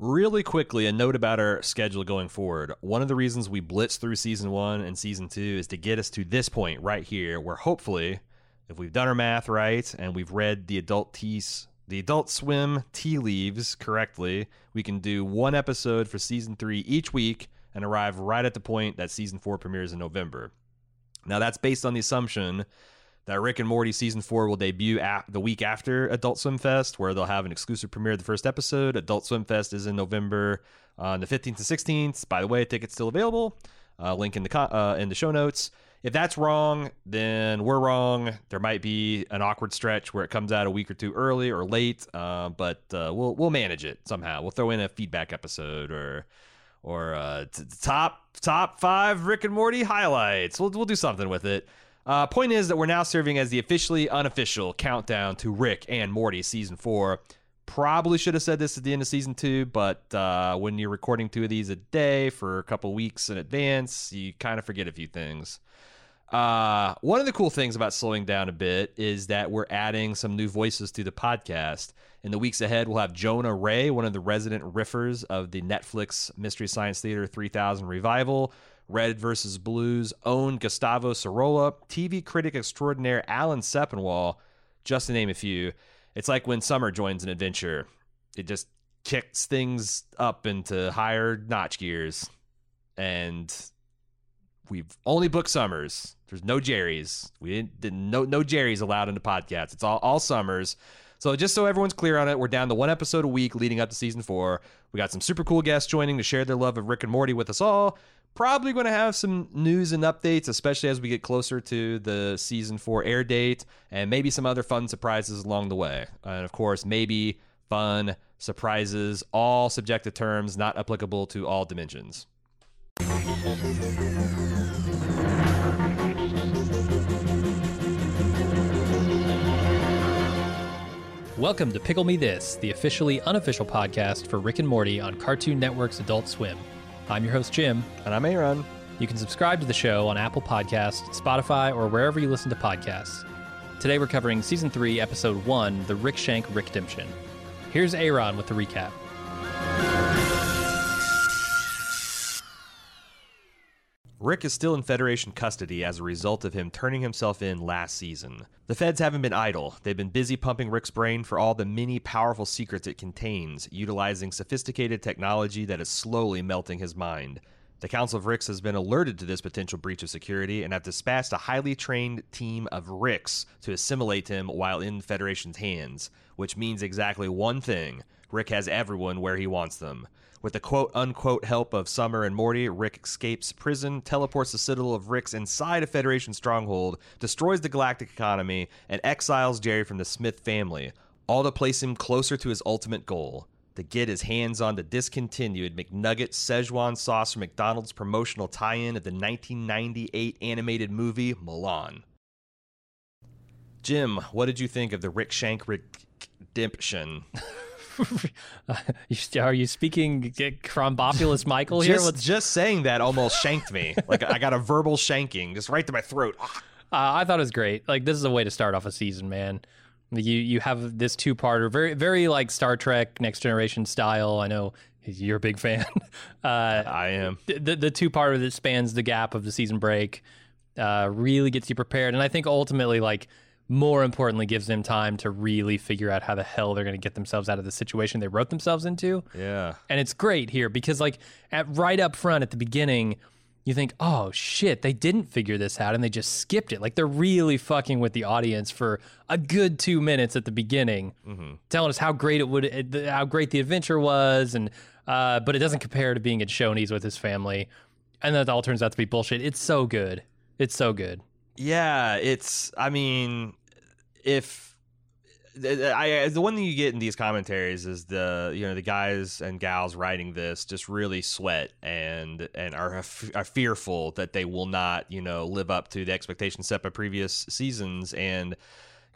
Really quickly, a note about our schedule going forward. One of the reasons we blitz through season one and season two is to get us to this point right here, where hopefully, if we've done our math right and we've read the adult teas, the adult swim tea leaves correctly, we can do one episode for season three each week and arrive right at the point that season four premieres in November. Now, that's based on the assumption that Rick and Morty season four will debut at the week after Adult Swim Fest, where they'll have an exclusive premiere of the first episode. Adult Swim Fest is in November on the 15th and 16th. By the way, tickets still available. Uh, link in the uh, in the show notes. If that's wrong, then we're wrong. There might be an awkward stretch where it comes out a week or two early or late, uh, but uh, we'll we'll manage it somehow. We'll throw in a feedback episode or or uh, t- top top five Rick and Morty highlights. We'll we'll do something with it. Uh, point is that we're now serving as the officially unofficial countdown to Rick and Morty season four. Probably should have said this at the end of season two, but uh, when you're recording two of these a day for a couple weeks in advance, you kind of forget a few things. Uh, one of the cool things about slowing down a bit is that we're adding some new voices to the podcast. In the weeks ahead, we'll have Jonah Ray, one of the resident riffers of the Netflix Mystery Science Theater 3000 revival. Red versus Blues own Gustavo Sorola, TV critic extraordinaire Alan Sepinwall, just to name a few. It's like when summer joins an adventure. It just kicks things up into higher notch gears. And we've only booked summers. There's no Jerry's. We didn't, didn't no no Jerry's allowed in the podcast. It's all all summers. So just so everyone's clear on it, we're down to one episode a week leading up to season four. We got some super cool guests joining to share their love of Rick and Morty with us all. Probably going to have some news and updates, especially as we get closer to the season four air date, and maybe some other fun surprises along the way. And of course, maybe fun surprises, all subjective terms not applicable to all dimensions. Welcome to Pickle Me This, the officially unofficial podcast for Rick and Morty on Cartoon Network's Adult Swim. I'm your host, Jim. And I'm Aaron. You can subscribe to the show on Apple Podcasts, Spotify, or wherever you listen to podcasts. Today we're covering Season 3, Episode 1, The Rickshank Rickdemption. Here's Aaron with the recap. Rick is still in Federation custody as a result of him turning himself in last season. The feds haven't been idle. They've been busy pumping Rick's brain for all the many powerful secrets it contains, utilizing sophisticated technology that is slowly melting his mind. The Council of Ricks has been alerted to this potential breach of security and have dispatched a highly trained team of Ricks to assimilate him while in Federation's hands, which means exactly one thing Rick has everyone where he wants them. With the quote unquote help of Summer and Morty, Rick escapes prison, teleports the Citadel of Ricks inside a Federation stronghold, destroys the galactic economy, and exiles Jerry from the Smith family, all to place him closer to his ultimate goal to get his hands on the discontinued McNugget Szechuan sauce from McDonald's promotional tie in of the 1998 animated movie Mulan. Jim, what did you think of the Rickshank redemption? Are you speaking Krombopulos Michael here? Just, just saying that almost shanked me. Like I got a verbal shanking just right to my throat. Uh, I thought it was great. Like this is a way to start off a season, man. You you have this two parter, very very like Star Trek Next Generation style. I know you're a big fan. Uh, I am. The the two parter that spans the gap of the season break uh, really gets you prepared, and I think ultimately like more importantly gives them time to really figure out how the hell they're going to get themselves out of the situation they wrote themselves into. Yeah. And it's great here because like at right up front at the beginning, you think, "Oh shit, they didn't figure this out and they just skipped it." Like they're really fucking with the audience for a good 2 minutes at the beginning, mm-hmm. telling us how great it would how great the adventure was and uh, but it doesn't compare to being at Shoney's with his family. And then it all turns out to be bullshit. It's so good. It's so good. Yeah, it's. I mean, if I uh, the one thing you get in these commentaries is the you know the guys and gals writing this just really sweat and and are are fearful that they will not you know live up to the expectations set by previous seasons. And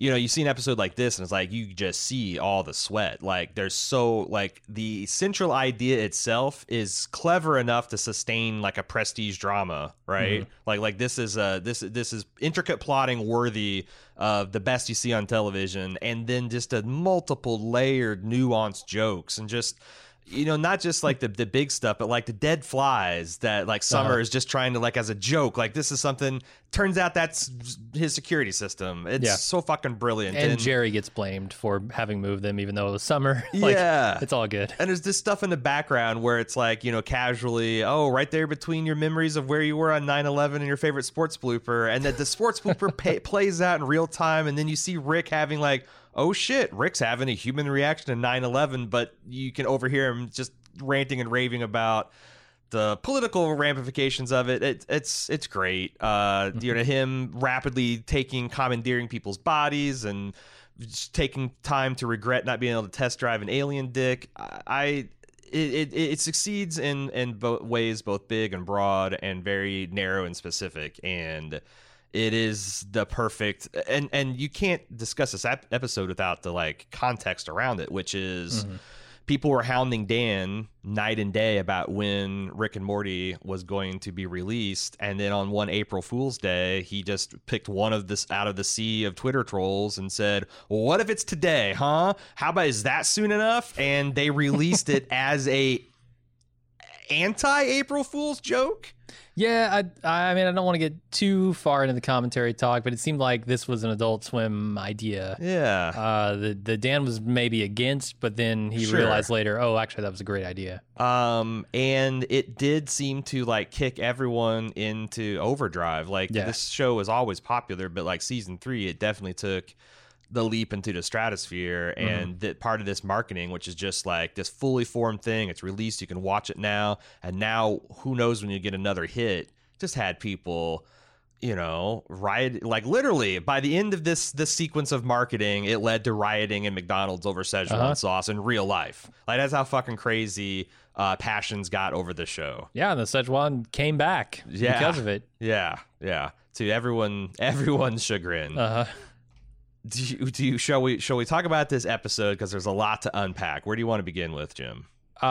you know, you see an episode like this and it's like you just see all the sweat. Like there's so like the central idea itself is clever enough to sustain like a prestige drama, right? Mm-hmm. Like like this is a this this is intricate plotting worthy of the best you see on television and then just a multiple layered nuanced jokes and just you know, not just like the the big stuff, but like the dead flies that like Summer Uh-huh. is just trying to like as a joke. Like this is something. Turns out that's his security system. It's Yeah. so fucking brilliant. And Jerry gets blamed for having moved them, even though it was summer. like, Yeah. it's all good. And there's this stuff in the background where it's like, you know, casually, oh, right there between your memories of where you were on 9 11 and your favorite sports blooper. And that the sports blooper pay, plays out in real time. And then you see Rick having, like, oh shit, Rick's having a human reaction to 9 11, but you can overhear him just ranting and raving about the political ramifications of it. it it's it's great. Uh, you know, him rapidly taking commandeering people's bodies and taking time to regret not being able to test drive an alien dick. I. I it, it, it succeeds in in both ways, both big and broad, and very narrow and specific. And it is the perfect and and you can't discuss this ep- episode without the like context around it, which is mm-hmm. people were hounding Dan night and day about when Rick and Morty was going to be released, and then on one April Fool's Day, he just picked one of this out of the sea of Twitter trolls and said, well, "What if it's today, huh? How about is that soon enough?" And they released it as a anti-April Fool's joke. Yeah, I, I mean, I don't want to get too far into the commentary talk, but it seemed like this was an Adult Swim idea. Yeah. Uh, the the Dan was maybe against, but then he Sure. realized later, oh, actually, that was a great idea. Um, and it did seem to like kick everyone into overdrive. Like Yeah. this show was always popular, but like season three, it definitely took the leap into the stratosphere. Mm-hmm. And that part of this marketing, which is just like this fully formed thing, it's released, you can watch it now, and now who knows when you get another hit? Just had people you know, riot like literally by the end of this this sequence of marketing, it led to rioting in McDonald's over Szechuan Uh-huh. sauce in real life. Like that's how fucking crazy uh, passions got over the show. Yeah, and the Szechuan came back Yeah. because of it. Yeah, yeah. To everyone, everyone's chagrin. Uh, do you, do you shall we shall we talk about this episode because there's a lot to unpack. Where do you want to begin with, Jim? uh,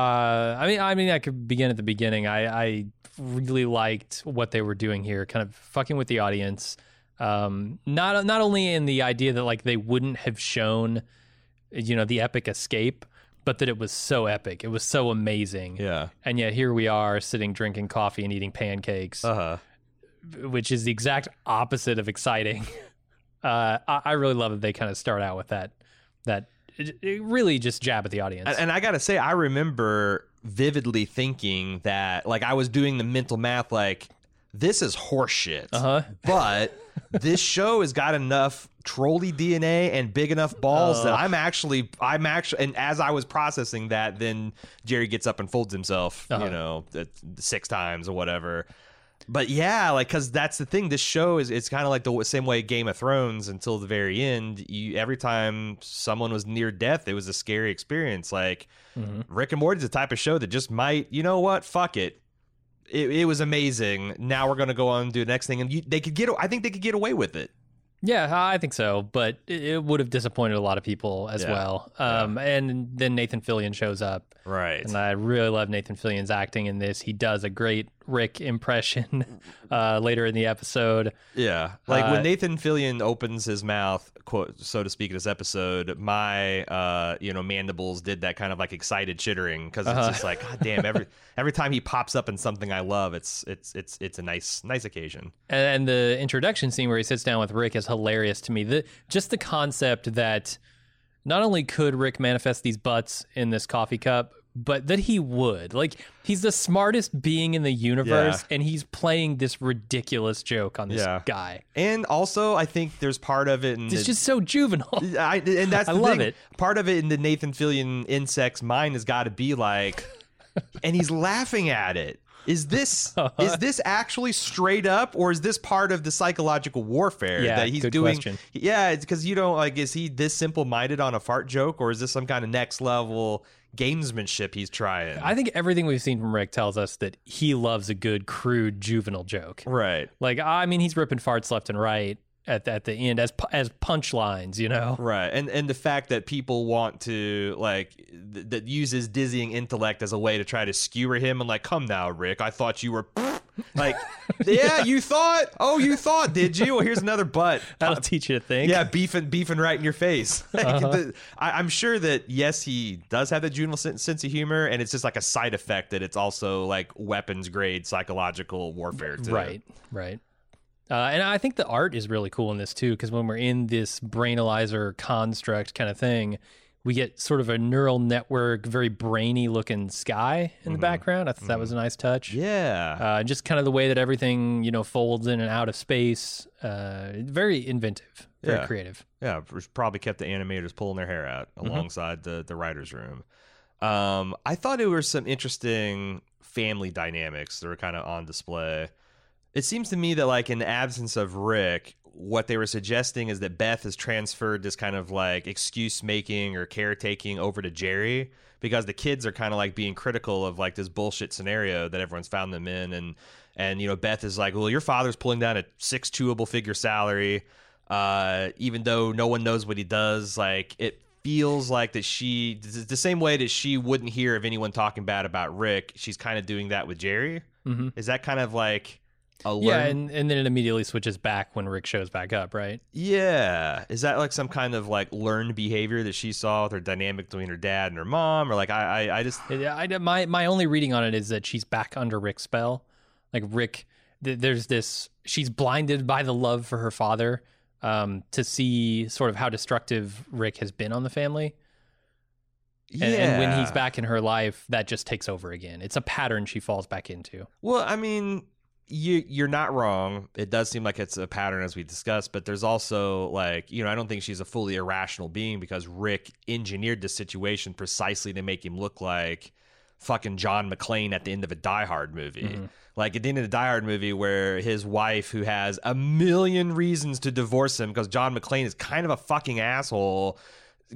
I mean, I mean, I could begin at the beginning. I, I really liked what they were doing here, kind of fucking with the audience. Um, not not only in the idea that like they wouldn't have shown, you know, the epic escape, but that it was so epic, it was so amazing. Yeah. And yet here we are sitting drinking coffee and eating pancakes, Uh huh. which is the exact opposite of exciting. Uh, I, I really love that they kind of start out with that that it, it really just jab at the audience. And, and I gotta say, I remember vividly thinking that, like, I was doing the mental math, like, this is horseshit. Uh-huh. But this show has got enough trolley DNA and big enough balls that Uh. I'm actually, I'm actually, and as I was processing that, then Jerry gets up and folds himself, Uh-huh. you know, uh, six times or whatever. But yeah, like because that's the thing. This show is it's kind of like the same way Game of Thrones until the very end. You every time someone was near death, it was a scary experience. Like Rick and Morty's the type of show that just might, you know what? Fuck it. It, it was amazing. Now we're gonna go on and do the next thing, and you, they could get. I think they could get away with it. Yeah, I think so, but it, would have disappointed a lot of people as Yeah. well. Um, And then Nathan Fillion shows up, Right. and I really love Nathan Fillion's acting in this. He does a great Rick impression uh, later in the episode. Yeah, like Uh, when Nathan Fillion opens his mouth, quote so to speak, in this episode, my uh, you know mandibles did that kind of like excited chittering because it's Uh-huh. just like, God damn, every every time he pops up in something I love, it's it's it's it's a nice nice occasion. And, and the introduction scene where he sits down with Rick is hilarious to me. The just the concept that not only could Rick manifest these butts in this coffee cup, but that he would. Like he's the smartest being in the universe, and he's playing this ridiculous joke on this Yeah. guy. And also, I think there's part of it in It's the, just so juvenile. I, and that's I love thing. it. Part of it in the Nathan Fillion insect's mind has got to be like, and he's laughing at it. Is this uh-huh. is this actually straight up, or is this part of the psychological warfare Yeah, that he's doing? question. Yeah, it's because you don't like. Is he this simple minded on a fart joke, or is this some kind of next level gamesmanship he's trying? I think everything we've seen from Rick tells us that he loves a good, crude, juvenile joke. right. Like, I mean, he's ripping farts left and right at the, at the end as as punchlines, you know. Right, and and the fact that people want to like th- that uses dizzying intellect as a way to try to skewer him and like, come now, Rick, I thought you were. Like, yeah, you thought. Oh, you thought, did you? Well, here's another butt. That'll teach you to think. Yeah, beefing, beefing right in your face. Like, Uh-huh. the- I, I'm sure that yes, he does have that juvenile sen- sense of humor, and it's just like a side effect that it's also like weapons grade psychological warfare. Too. Right, right. Uh, and I think the art is really cool in this too, because when we're in this brainalyzer construct kind of thing, we get sort of a neural network, very brainy looking sky in the background. I thought that was a nice touch. Mm-hmm. Yeah. Uh, just kind of the way that everything, you know, folds in and out of space. Uh, very inventive, very Yeah. creative. Yeah, probably kept the animators pulling their hair out alongside the the writers' room. Um, I thought there were some interesting family dynamics that were kind of on display. It seems to me that, like, in the absence of Rick, what they were suggesting is that Beth has transferred this kind of like excuse making or caretaking over to Jerry because the kids are kind of like being critical of like this bullshit scenario that everyone's found them in. And and you know Beth is like well your father's pulling down a six chewable figure salary uh even though no one knows what he does. Like it feels like that she the same way that she wouldn't hear of anyone talking bad about Rick she's kind of doing that with Jerry. Hmm is that kind of like a Yeah, and, and then it immediately switches back when Rick shows back up, right? Yeah. Is that like some kind of like learned behavior that she saw with her dynamic between her dad and her mom? Or like I I, I just Yeah, I, my my only reading on it is that she's back under Rick's spell. Like Rick, th- there's this. She's blinded by the love for her father um, to see sort of how destructive Rick has been on the family. yeah. And, and when he's back in her life, that just takes over again. It's a pattern she falls back into. Well, I mean, you you're not wrong. It does seem like it's a pattern as we discussed, but there's also like, you know, I don't think she's a fully irrational being because Rick engineered the situation precisely to make him look like fucking John McClane at the end of a Die Hard movie. Mm-hmm. Like at the end of the Die Hard movie, where his wife, who has a million reasons to divorce him because John McClane is kind of a fucking asshole,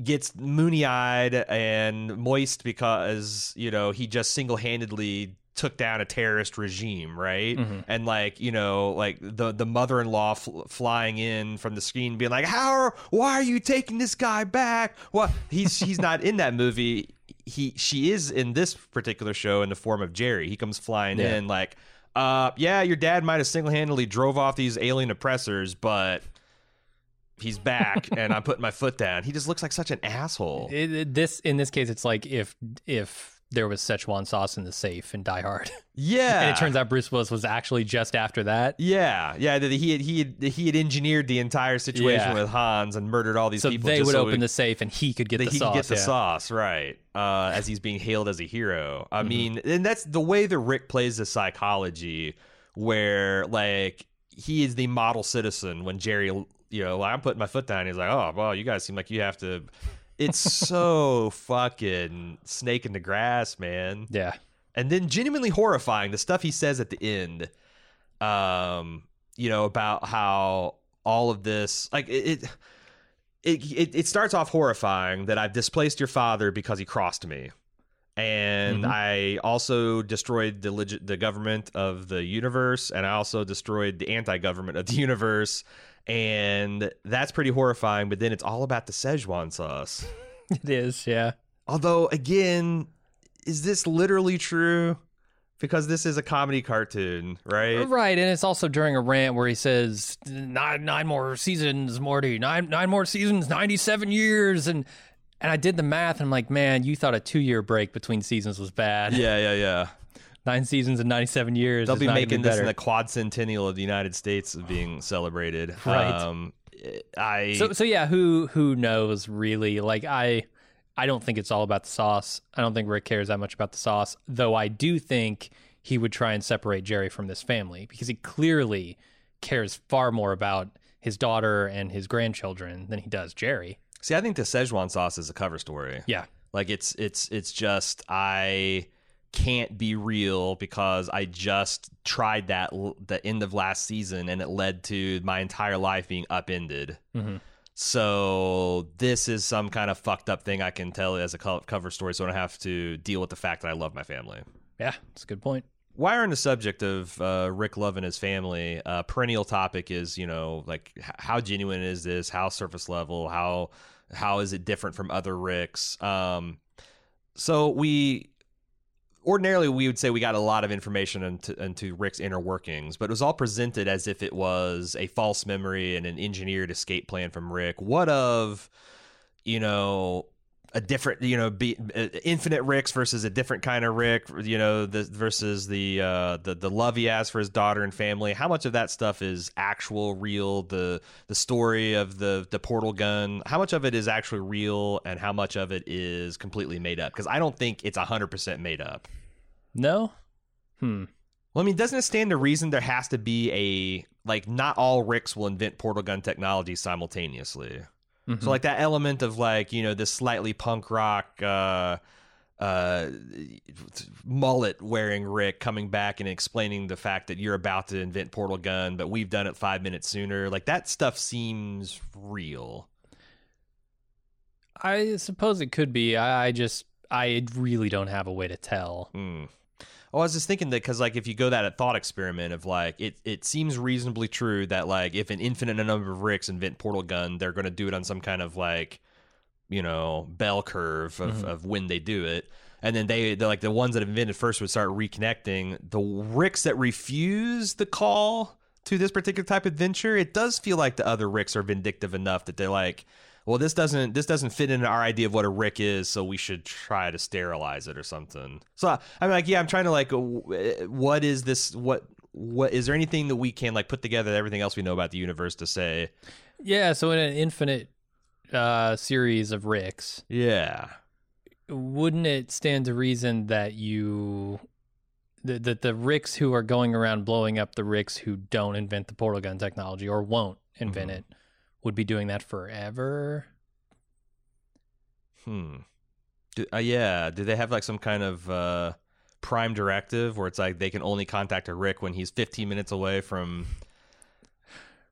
gets moony eyed and moist because, you know, he just single handedly took down a terrorist regime, right? And like, you know, like the the mother-in-law fl- flying in from the screen being like, "How are, why are you taking this guy back?" Well, he's he's not in that movie. He she is in this particular show in the form of Jerry. He comes flying Yeah. in like, "Uh, yeah, your dad might have single-handedly drove off these alien oppressors, but he's back and I'm putting my foot down." He just looks like such an asshole. It, it- this in this case, it's like if if there was Szechuan sauce in the safe in Die Hard, yeah. and it turns out Bruce Willis was actually just after that. Yeah, yeah. That he had he had he had engineered the entire situation Yeah. with Hans and murdered all these So people. they would so open we- the safe, and he could get the he sauce. could get the yeah. sauce right uh, as he's being hailed as a hero. Mm-hmm. I mean, and that's the way that Rick plays the psychology, where like he is the model citizen when Jerry, you know, I'm putting my foot down. He's like, oh well, you guys seem like you have to. It's so fucking snake in the grass, man Yeah. and then genuinely horrifying the stuff he says at the end um you know about how all of this like it it it, it, starts off horrifying that I've displaced your father because he crossed me. And Mhm. I also destroyed the legit, the government of the universe, and I also destroyed the anti-government of the universe, and that's pretty horrifying. But then it's all about the Szechuan sauce. It is, yeah. Although, again, is this literally true? Because this is a comedy cartoon, right? Uh, right, and it's also during a rant where he says nine nine more seasons, Morty, nine nine more seasons, ninety seven years, and and I did the math, and I'm like, man, you thought a two year break between seasons was bad. Yeah, yeah, yeah. Nine seasons and ninety seven years. They'll is be not making this in the quad centennial of the United States being celebrated. Right. Um, I So so yeah, who who knows really? Like I I don't think it's all about the sauce. I don't think Rick cares that much about the sauce, though I do think he would try and separate Jerry from this family because he clearly cares far more about his daughter and his grandchildren than he does Jerry. see. I think the Szechuan sauce is a cover story. Yeah. Like it's it's it's just I can't be real because I just tried that l- the end of last season and it led to my entire life being upended. Mhm. So this is some kind of fucked up thing I can tell as a co- cover story, so I don't have to deal with the fact that I love my family. Yeah, it's a good point. While we're on the subject of uh, Rick loving his family, uh, perennial topic is you know like h- how genuine is this? How surface level? How how is it different from other Ricks? Um, so we ordinarily we would say we got a lot of information into, into Rick's inner workings, but it was all presented as if it was a false memory and an engineered escape plan from Rick. What of, you know, a different, you know, be, uh, infinite Ricks versus a different kind of Rick, you know, the, versus the uh, the the love he has for his daughter and family. How much of that stuff is actual, real? The the story of the the portal gun. How much of it is actually real, and how much of it is completely made up? Because I don't think it's hundred percent made up. No. Hmm. Well, I mean, doesn't it stand to reason there has to be a like not all Ricks will invent portal gun technology simultaneously. Mm-hmm. So like that element of like you know this slightly punk rock uh, uh, mullet wearing Rick coming back and explaining the fact that you're about to invent portal gun, but we've done it five minutes sooner. Like that stuff seems real. I suppose it could be. I, I just I really don't have a way to tell. Mm. Oh, I was just thinking that because, like, if you go that thought experiment of like, it it seems reasonably true that like, if an infinite number of Ricks invent portal gun, they're going to do it on some kind of like, you know, bell curve of, Mhm. of when they do it, and then they they're like the ones that invented first would start reconnecting. The Ricks that refuse the call to this particular type of adventure, it does feel like the other Ricks are vindictive enough that they're like. Well, this doesn't this doesn't fit into our idea of what a Rick is, so we should try to sterilize it or something. So I'm like, yeah, I'm trying to like, what is this? What what is there anything that we can like put together everything else we know about the universe to say? Yeah. So in an infinite uh, series of Ricks, Yeah, wouldn't it stand to reason that you that the, the Ricks who are going around blowing up the Ricks who don't invent the portal gun technology or won't invent Mhm. it would be doing that forever? hmm. Do, uh, yeah, do they have like some kind of uh, prime directive where it's like they can only contact a Rick when he's 15 minutes away from?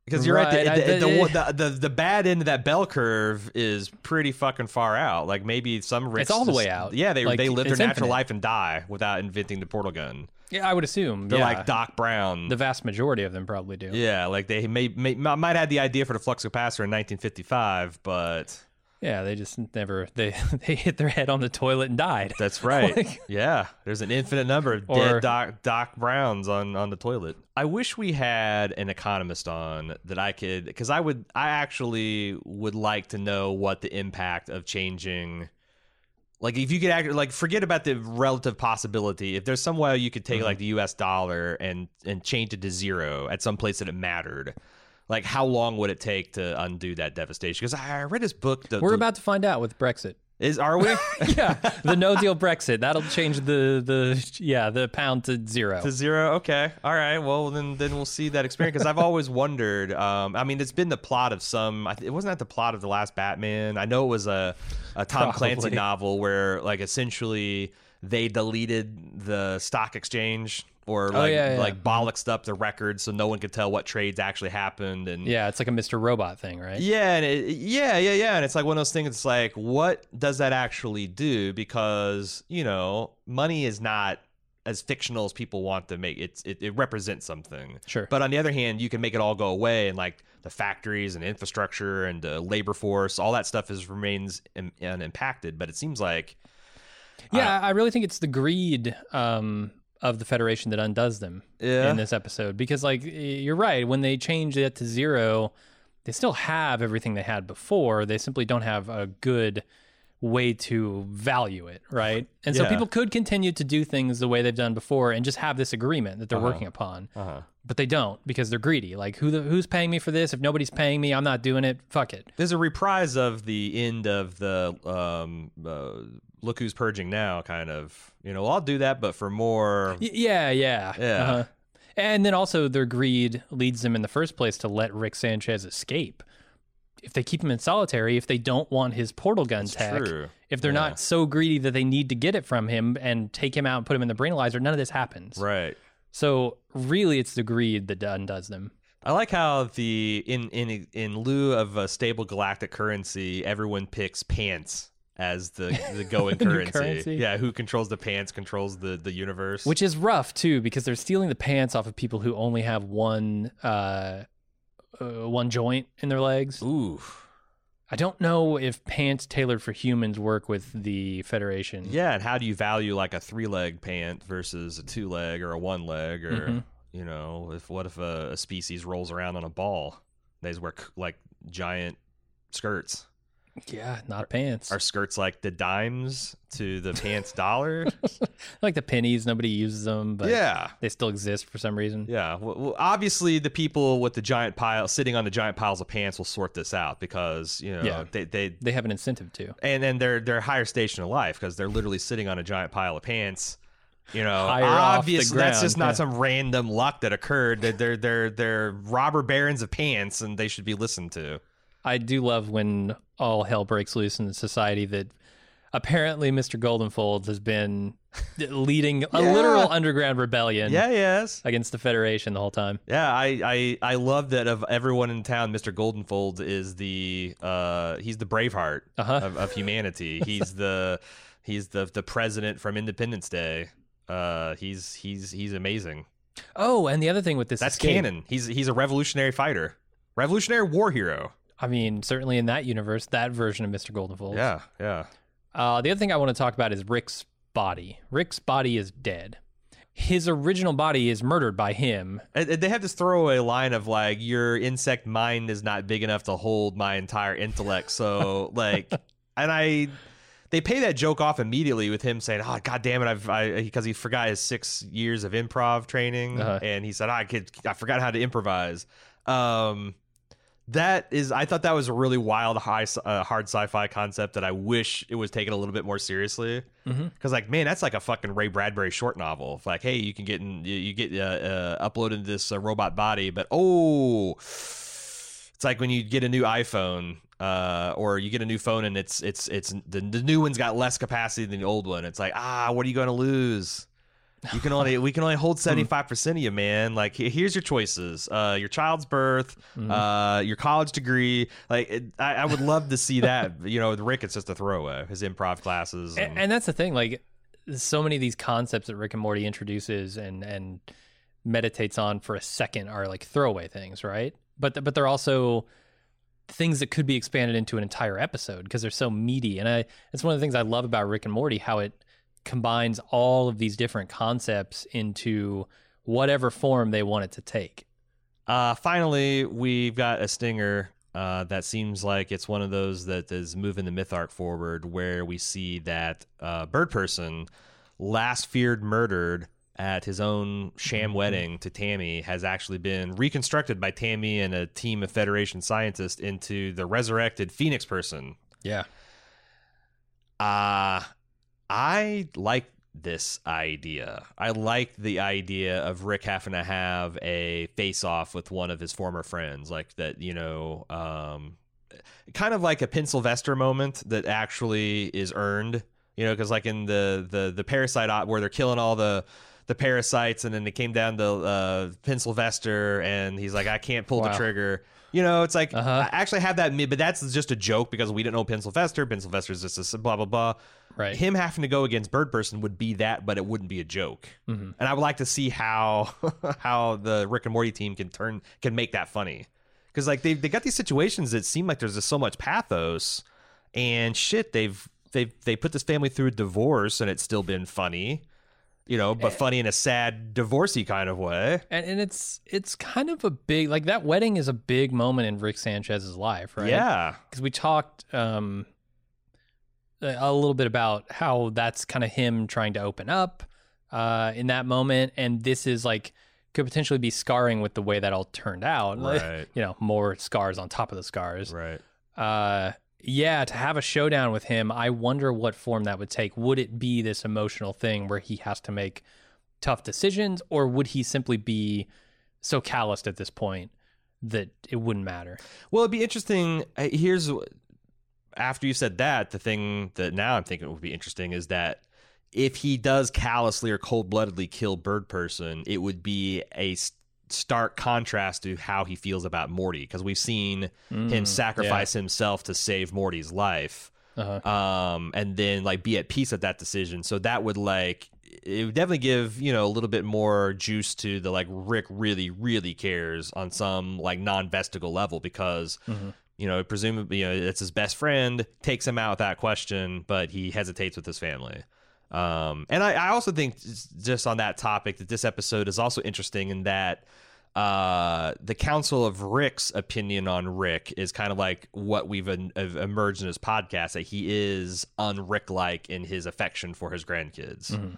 Because you're right, Right, the, the, the- the, the, the bad end of that bell curve is pretty fucking far out. Like maybe some Ricks It's all the way out. Yeah, they Like, they live their natural infinite. life and die without inventing the portal gun. Yeah, I would assume. They're yeah. like Doc Brown. the vast majority of them probably do. yeah, like they may, may might have had the idea for the flux capacitor in 1955, but Yeah, they just never they they hit their head on the toilet and died. that's right. Like- yeah, there's an infinite number of Or- dead Doc Doc Browns on on the toilet. I wish we had an economist on that I could because I would I actually would like to know what the impact of changing. Like if you could act like forget about the relative possibility. If there's some way you could take Mm-hmm. like the U.S. dollar and and change it to zero at some place that it mattered, like how long would it take to undo that devastation? Because I read his book. The, We're the- about to find out with Brexit. Is are we yeah, the no deal Brexit that'll change the the yeah the pound to zero. to zero? Okay, all right. Well, then then we'll see that experience. Because I've always wondered. Um, I mean, it's been the plot of some. It wasn't that the plot of the last Batman. I know it was a a Tom Clancy novel where like essentially they deleted the stock exchange. Or like, Oh, yeah, yeah. like bollocksed up the records so no one could tell what trades actually happened and yeah, it's like a Mr. Robot thing, right? Yeah, and it, yeah, yeah, yeah, and it's like one of those things. It's like, what does that actually do? Because you know, money is not as fictional as people want to make it. It, it represents something. Sure. But on the other hand, you can make it all go away, and like the factories and infrastructure and the labor force, all that stuff is remains Im- unimpacted. But it seems like, Yeah, I really think it's the greed um, of the Federation that undoes them yeah, in this episode. Because, like, you're right. When they change it to zero, they still have everything they had before. They simply don't have a good way to value it, right? And so people could continue to do things the way they've done before and just have this agreement that they're Uh-huh. working upon. uh-huh. But they don't because they're greedy. Like, who the, who's paying me for this? If nobody's paying me, I'm not doing it. Fuck it. There's a reprise of the end of the um, uh, look who's purging now, kind of. You know, I'll do that, but for more. Y- yeah, yeah. Yeah. Uh-huh. And then also their greed leads them in the first place to let Rick Sanchez escape. If they keep him in solitary, if they don't want his portal gun It's tech, true. if they're Yeah. not so greedy that they need to get it from him and take him out and put him in the brainalyzer, none of this happens. Right. So really, it's the greed that undoes them. I like how the in in in lieu of a stable galactic currency, everyone picks pants as the the going The currency. currency. Yeah, who controls the pants controls the the universe. Which is rough too, because they're stealing the pants off of people who only have one uh, uh one joint in their legs. ooh, I don't know if pants tailored for humans work with the Federation. Yeah, and how do you value like a three leg pant versus a two leg or a one leg, or Mhm. you know, if what if a, a species rolls around on a ball? They just wear like giant skirts. Yeah, not pants. Are skirts like the dimes to the pants dollar? like the pennies, nobody uses them, but yeah. they still exist for some reason. Yeah, well, obviously the people with the giant pile sitting on the giant piles of pants will sort this out because you know Yeah. they, they They have an incentive to. and then they're they're higher station of life because they're literally sitting on a giant pile of pants. You know, Higher obviously that's just not yeah. some random luck that occurred. They're, they're they're they're robber barons of pants, and they should be listened to. I do love when all hell breaks loose in society that apparently Mr. Goldenfold has been leading a Yeah. literal underground rebellion Yeah, yes, against the Federation the whole time. yeah. I I I love that of everyone in town, Mister Goldenfold is the uh he's the Braveheart Uh-huh. of, of humanity. he's the he's the the president from Independence Day. Uh, he's he's he's amazing. Oh, and the other thing with this That's escape- canon. He's he's a revolutionary fighter, revolutionary war hero. I mean, certainly in that universe, that version of Mr. Goldenfold. Yeah, yeah. Uh, the other thing I want to talk about is Rick's body. Rick's body is dead. His original body is murdered by him. And, and they have this throwaway line of like, "Your insect mind is not big enough to hold my entire intellect." So like, and I, they pay that joke off immediately with him saying, "Oh, god damn it, I've I because he forgot his six years of improv training, Uh-huh. and he said, "I could, I forgot how to improvise." Um, that is, I thought that was a really wild, high, uh, hard sci-fi concept that I wish it was taken a little bit more seriously. Because like, man, that's like a fucking Ray Bradbury short novel. It's like, hey, you can get in, you, you get uh, uh, uploaded this uh, robot body, but oh, it's like when you get a new iPhone. Uh, or you get a new phone and it's it's it's the, the new one's got less capacity than the old one. It's like ah, what are you going to lose? You can only we can only hold seventy five percent of you, man. Like here's your choices: uh, your child's birth, uh, your college degree. Like it, I, I would love to see that. You know, with Rick, it's just a throwaway. His improv classes. And, And, and that's the thing, like so many of these concepts that Rick and Morty introduces and and meditates on for a second are like throwaway things, right? But but they're also things that could be expanded into an entire episode because they're so meaty. And I it's one of the things I love about Rick and Morty how it combines all of these different concepts into whatever form they want it to take. uh, finally, we've got a stinger. Uh, that seems like it's one of those that is moving the myth arc forward, where we see that uh, Bird Person, last feared murdered at his own sham wedding to Tammy, has actually been reconstructed by Tammy and a team of Federation scientists into the resurrected Phoenix Person. Yeah. Uh I like this idea. I like the idea of Rick having to have a face off with one of his former friends, like that, you know, um, kind of like a Pencilvester moment that actually is earned, you know, because like in the the the parasite where they're killing all the the parasites, and then they came down to uh, Pencilvester, and he's like, I can't pull the trigger. You know, it's like Uh-huh. I actually have that, but that's just a joke because we didn't know Pencilvester. Pencilvester's just a blah blah blah. Right. Him having to go against Bird Person would be that, but it wouldn't be a joke. Mhm. And I would like to see how how the Rick and Morty team can turn can make that funny because like they they got these situations that seem like there's just so much pathos and shit. They've they they put this family through a divorce and it's still been funny, you know, but funny in a sad divorcey kind of way. And, and it's it's kind of a big like that wedding is a big moment in Rick Sanchez's life, right? Yeah, because we talked um, a little bit about how that's kind of him trying to open up uh, in that moment, and this is like could potentially be scarring with the way that all turned out. Like, Right. you know, more scars on top of the scars. right. Uh, yeah, to have a showdown with him, I wonder what form that would take. Would it be this emotional thing where he has to make tough decisions, or would he simply be so calloused at this point that it wouldn't matter? Well, it'd be interesting. uh, Here's after you said that, the thing that now I'm thinking would be interesting is that if he does callously or cold bloodedly kill Bird Person, it would be a stark contrast to how he feels about Morty because we've seen him Mm, sacrifice himself to save Morty's life. Uh-huh. um, and then like be at peace with that decision. So that would like it would definitely give you know a little bit more juice to the like Rick really really cares on some like non vestigal level because you know, presumably, you know, it's his best friend, takes him out with that question, but he hesitates with his family. Um, and I, I also think just on that topic that this episode is also interesting in that uh, the Council of Rick's opinion on Rick is kind of like what we've en- emerged in his podcast that he is un-Rick like in his affection for his grandkids, Mhm.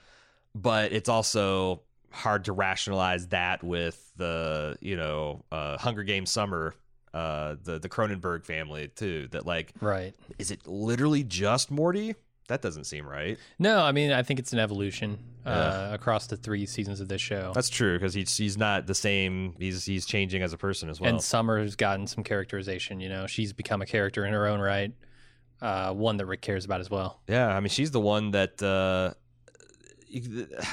but it's also hard to rationalize that with the you know uh, Hunger Games summer. Uh, the the Cronenberg family too. That like, Right. is it literally just Morty? That doesn't seem right. No, I mean I think it's an evolution uh, across the three seasons of this show. That's true because he's he's not the same. He's he's changing as a person as well. and Summer's gotten some characterization. You know, she's become a character in her own right, uh, one that Rick cares about as well. Yeah, I mean, she's the one that uh,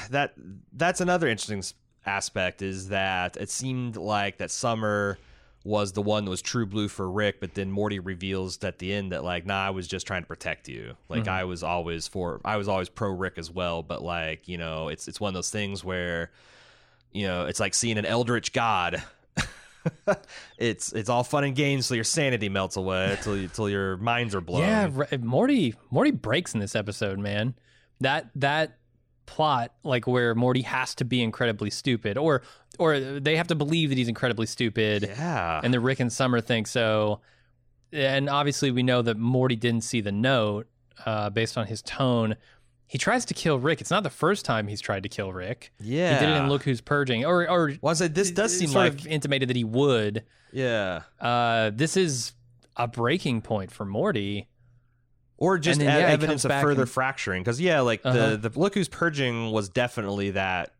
that that's another interesting aspect is that it seemed like that Summer was the one that was true blue for Rick, but then Morty reveals at the end that like, nah, I was just trying to protect you. Like mm-hmm. I was always for, I was always pro Rick as well, but like you know, it's it's one of those things where you know, it's like seeing an eldritch god. it's it's all fun and games till your sanity melts away, till you, till your minds are blown. Yeah, Morty Morty breaks in this episode, man. That that plot, like where Morty has to be incredibly stupid, or or they have to believe that he's incredibly stupid, yeah. and the Rick and Summer think so. And obviously, we know that Morty didn't see the note uh, based on his tone. He tries to kill Rick. It's not the first time he's tried to kill Rick. yeah, He did it in Look Who's Purging, or or Well, I this does seem sort like of intimated that he would. yeah, Uh, this is a breaking point for Morty. or just then, yeah, evidence of further and- fracturing. Because yeah, like Uh-huh. the the look who's purging was definitely that.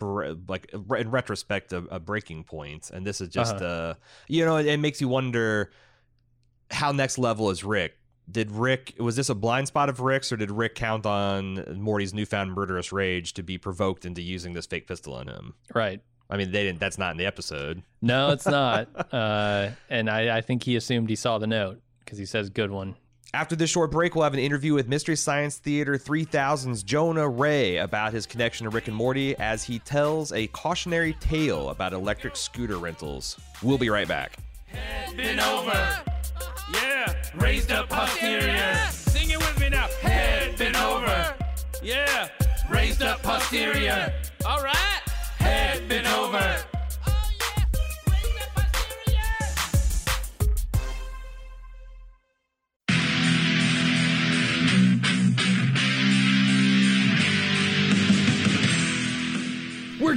Like in retrospect, a, a breaking point, and this is just Uh-huh. uh, you know, it, it makes you wonder how next level is Rick. Did Rick was this a blind spot of Rick's, or did Rick count on Morty's newfound murderous rage to be provoked into using this fake pistol on him? Right. I mean, they didn't. That's not in the episode. No, it's not. uh, and I, I think he assumed he saw the note because he says "good one." After this short break, we'll have an interview with Mystery Science Theater 3000's Jonah Ray about his connection to Rick and Morty as he tells a cautionary tale about electric scooter rentals. We'll be right back. been over. Yeah, raised up posterior. Sing it with me now. Head been over. Yeah, raised up posterior. All right.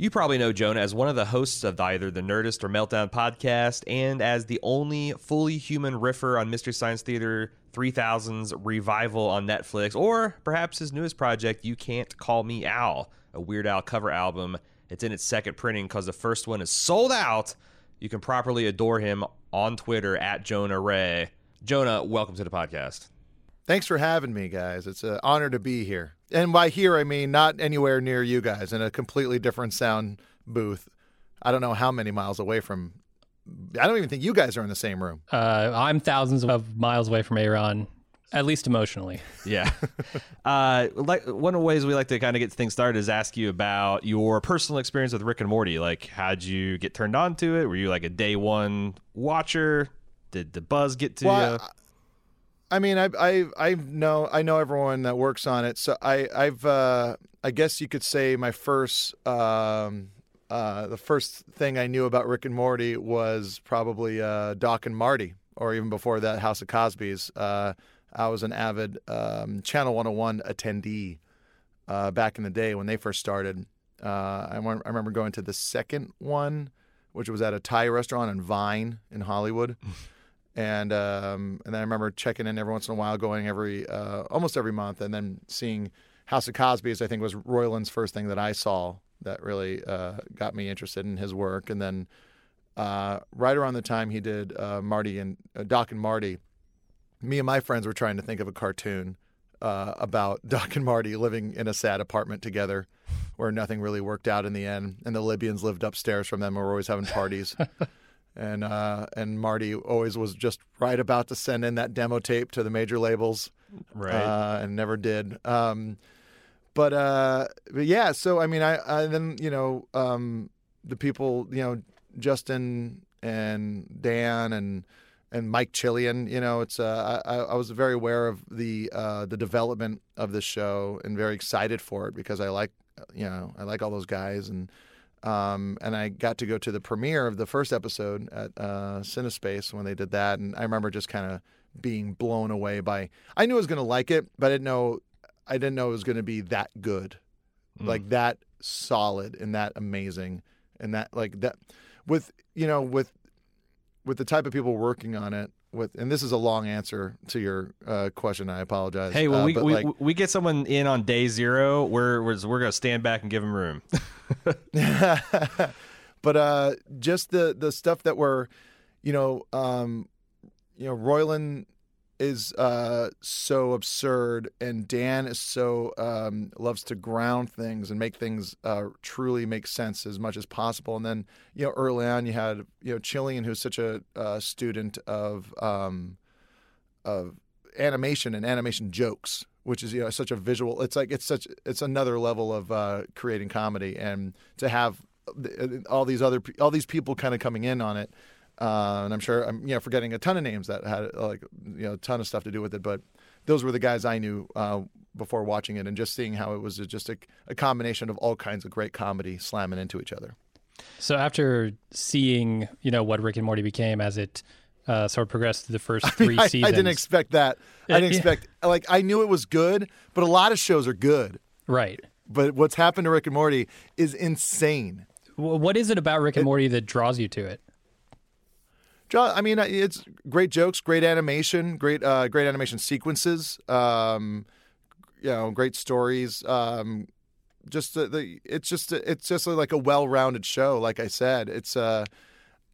You probably know Jonah as one of the hosts of either the Nerdist or Meltdown podcast, and as the only fully human riffer on Mystery Science Theater 3000's revival on Netflix, or perhaps his newest project, You Can't Call Me Al, a Weird Al cover album. It's in its second printing because the first one is sold out. You can properly adore him on Twitter at Jonah Ray. Jonah, welcome to the podcast. Thanks for having me, guys. It's an honor to be here. And by here, I mean not anywhere near you guys in a completely different sound booth. I don't know how many miles away from. I don't even think you guys are in the same room. Uh, I'm thousands of miles away from Aaron, at least emotionally. Yeah. uh, like one of the ways we like to kind of get things started is ask you about your personal experience with Rick and Morty. Like, how'd you get turned on to it? Were you like a day one watcher? Did the buzz get to Well, you? I mean, I I I know I know everyone that works on it. So I I've uh, I guess you could say my first um, uh, the first thing I knew about Rick and Morty was probably uh, Doc and Marty, or even before that, House of Cosby's. Uh, I was an avid um, Channel 101 attendee uh, back in the day when they first started. Uh, I, remember going to the second one, which was at a Thai restaurant in Vine in Hollywood and um, and then I remember checking in every once in a while, going every uh, almost every month, and then seeing House of Cosby's. I think was Roiland's first thing that I saw that really uh, got me interested in his work, and then uh, right around the time he did uh, Marty and uh, Doc and Marty, me and my friends were trying to think of a cartoon uh, about Doc and Marty living in a sad apartment together. Where nothing really worked out in the end, and the Libyans lived upstairs from them and were always having parties and uh, and Marty always was just right about to send in that demo tape to the major labels, Right. uh, and never did. Um, but uh, but yeah, so I mean, I, I then you know um, the people you know Justin and Dan and and Mike Chillian, you know, it's uh, I, I was very aware of the uh, the development of the show and very excited for it because I like you know I like all those guys and um, and I got to go to the premiere of the first episode at uh, Cinespace when they did that, and I remember just kind of being blown away by. I knew I was going to like it, but I didn't know I didn't know it was going to be that good, like that solid and that amazing, and that like that with you know with with the type of people working on it. With and this is a long answer to your uh, question. I apologize. Hey, when Uh, we we, like, we get someone in on day zero, we're we're, we're gonna stand back and give them room. but uh, just the the stuff that we're, you know, um, you know, Roiland is uh, so absurd, and Dan is so um, loves to ground things and make things uh, truly make sense as much as possible. And then you know, early on, you had you know Chillian, who's such a uh, student of um, of animation and animation jokes, which is you know such a visual. It's like it's such it's another level of uh, creating comedy, and to have all these other all these people kind of coming in on it. Uh, and I'm sure I'm you know forgetting a ton of names that had like you know a ton of stuff to do with it, but those were the guys I knew uh, before watching it, and just seeing how it was just a, a combination of all kinds of great comedy slamming into each other. So after seeing, you know, what Rick and Morty became as it uh, sort of progressed through the first three I, seasons, I didn't expect that. I didn't yeah. expect like I knew it was good, but a lot of shows are good. right. But what's happened to Rick and Morty is insane. What is it about Rick and Morty that draws you to it? Jo- I mean, it's great jokes, great animation, great uh, great animation sequences. Um, you know, great stories. Um, just the, the it's just it's just like a well-rounded show. Like I said, it's uh,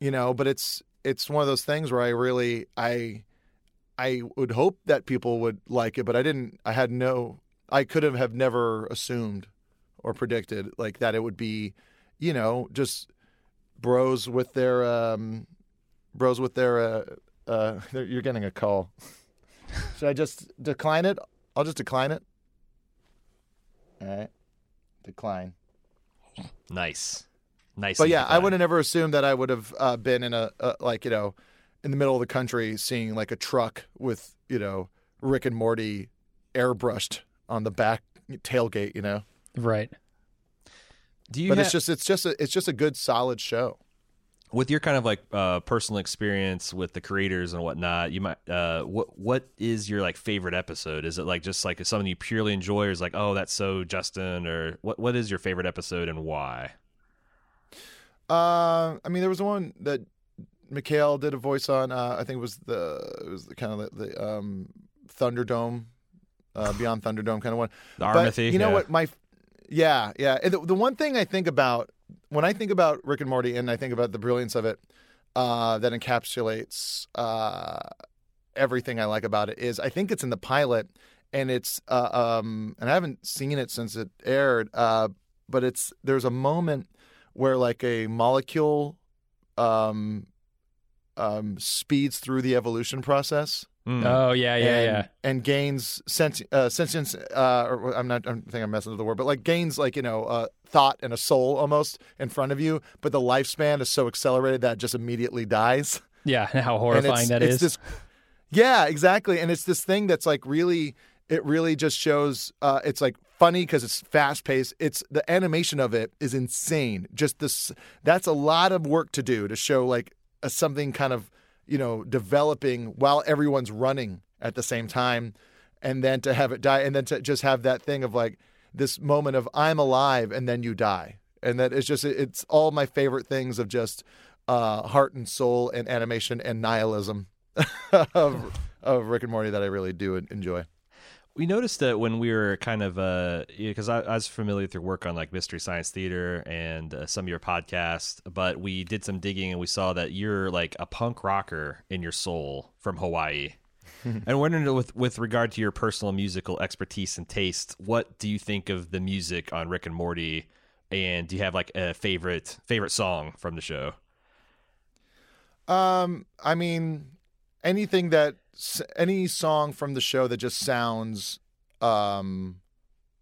you know, but it's it's one of those things where I really I I would hope that people would like it, but I didn't. I had no. I could have have never assumed or predicted like that it would be, you know, just bros with their um, bros with their. Uh, uh, you're getting a call. Should I just decline it? I'll just decline it. All right, decline. nice, nice. But and yeah, I defined. would have never assumed that I would have uh, been in a, a like you know, in the middle of the country, seeing like a truck with you know Rick and Morty airbrushed on the back tailgate. You know, Right. Do you but ha- it's just it's just a, it's just a good solid show. With your kind of like uh, personal experience with the creators and whatnot, you might uh, what what is your like favorite episode? Is it like just like something you purely enjoy, or is like oh that's so Justin, or what what is your favorite episode and why? Uh, I mean, there was one that Mikhail did a voice on. Uh, I think it was the it was the kind of the, the um Thunderdome, uh, Beyond Thunderdome kind of one. The But you know yeah. what? My yeah, yeah. The, the one thing I think about when I think about Rick and Morty, and I think about the brilliance of it, uh, that encapsulates uh, everything I like about it is I think it's in the pilot, and it's uh, um, and I haven't seen it since it aired, uh, but it's there's a moment where like a molecule um, um, speeds through the evolution process Mm. Oh yeah, yeah, and, yeah. and gains senti- uh, sentience. Uh, or I'm not. I'm think I'm messing with the word, but like gains like you know uh, thought and a soul almost in front of you. But the lifespan is so accelerated that it just immediately dies. Yeah, how horrifying that it's is. This, yeah, exactly. And it's this thing that's like really. It really just shows. Uh, it's like funny because it's fast paced. It's the animation of it is insane. Just this. That's a lot of work to do to show like a, something kind of you know developing while everyone's running at the same time, and then to have it die, and then to just have that thing of like this moment of I'm alive, and then you die, and that is just it's all my favorite things of just uh, heart and soul and animation and nihilism of of Rick and Morty that I really do enjoy. We noticed that when we were kind of uh because I, I was familiar with your work on like mystery science theater and uh, some of your podcasts but we did some digging and we saw that you're like a punk rocker in your soul from hawaii. And wondering with with regard to your personal musical expertise and taste what do you think of the music on rick and morty? And do you have like a favorite favorite song from the show? Um, I mean, anything that any song from the show that just sounds um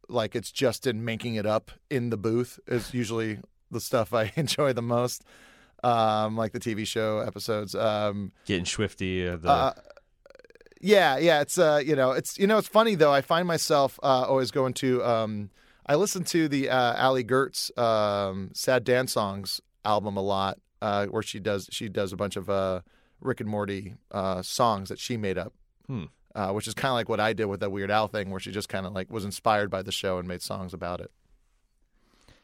like it's Justin making it up in the booth is usually the stuff I enjoy the most. Um, like the TV show episodes. Um, getting swifty uh, the uh, yeah, yeah. It's uh, you know, it's you know, it's funny though. I find myself uh, always going to. Um, I listen to the uh, Allie Goertz um, "Sad Dance Songs" album a lot, uh, where she does she does a bunch of uh, Rick and Morty uh, songs that she made up, Hmm. uh, which is kind of like what I did with that Weird Al thing, where she just kind of like was inspired by the show and made songs about it.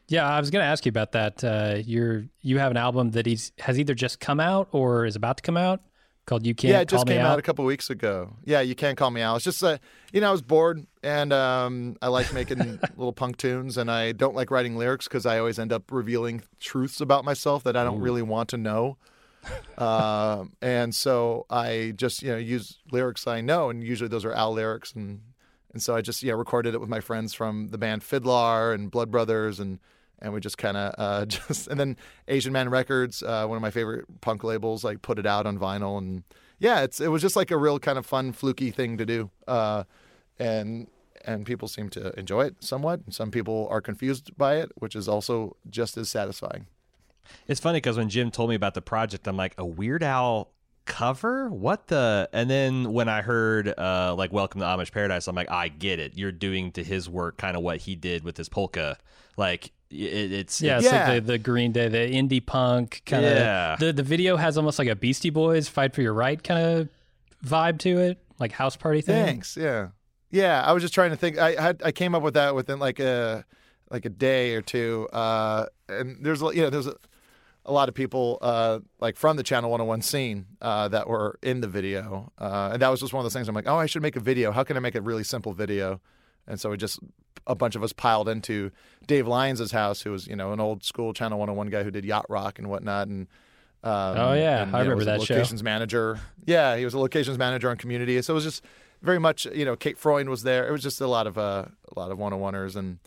Yeah, I was going to ask you about that. Uh, you're you have an album that he's has either just come out or is about to come out called "You Can't yeah, it just Call came Out." out a couple weeks ago. Yeah, you can't call me out. It's just uh, you know, I was bored and um, I like making little punk tunes, and I don't like writing lyrics because I always end up revealing truths about myself that I don't really want to know. um, and so I just you know use lyrics I know, and usually those are Al lyrics, and and so I just yeah recorded it with my friends from the band FIDLAR and Blood Brothers, and and we just kind of uh, just and then Asian Man Records, uh, one of my favorite punk labels, like put it out on vinyl, and yeah, it's it was just like a real kind of fun, fluky thing to do, uh, and and people seem to enjoy it somewhat. Some people are confused by it, which is also just as satisfying. It's funny because when Jim told me about the project, I'm like, a Weird Al cover? What the? And then when I heard uh, like Welcome to Amish Paradise, I'm like, I get it. You're doing to his work kind of what he did with his polka. Like it, it's Yeah, it's Yeah. like the, the Green Day, the indie punk kind of. Yeah. The the video has almost like a Beastie Boys "Fight for Your Right" kind of vibe to it, like house party thing. Thanks. Yeah. Yeah. I was just trying to think. I had I came up with that within like a like a day or two. Uh, and there's you know there's a, a lot of people uh, like from the Channel 101 scene uh, that were in the video, uh, and that was just one of those things. I'm like, oh, I should make a video. How can I make a really simple video? And so we just a bunch of us piled into Dave Lyons' house, who was you know an old school Channel 101 guy who did yacht rock and whatnot, and um, Oh, yeah. and, I remember that show. Locations manager. Yeah, he was a locations manager on Community. So it was just very much you know Kate Freund was there. It was just a lot of uh, a lot of one on oneers and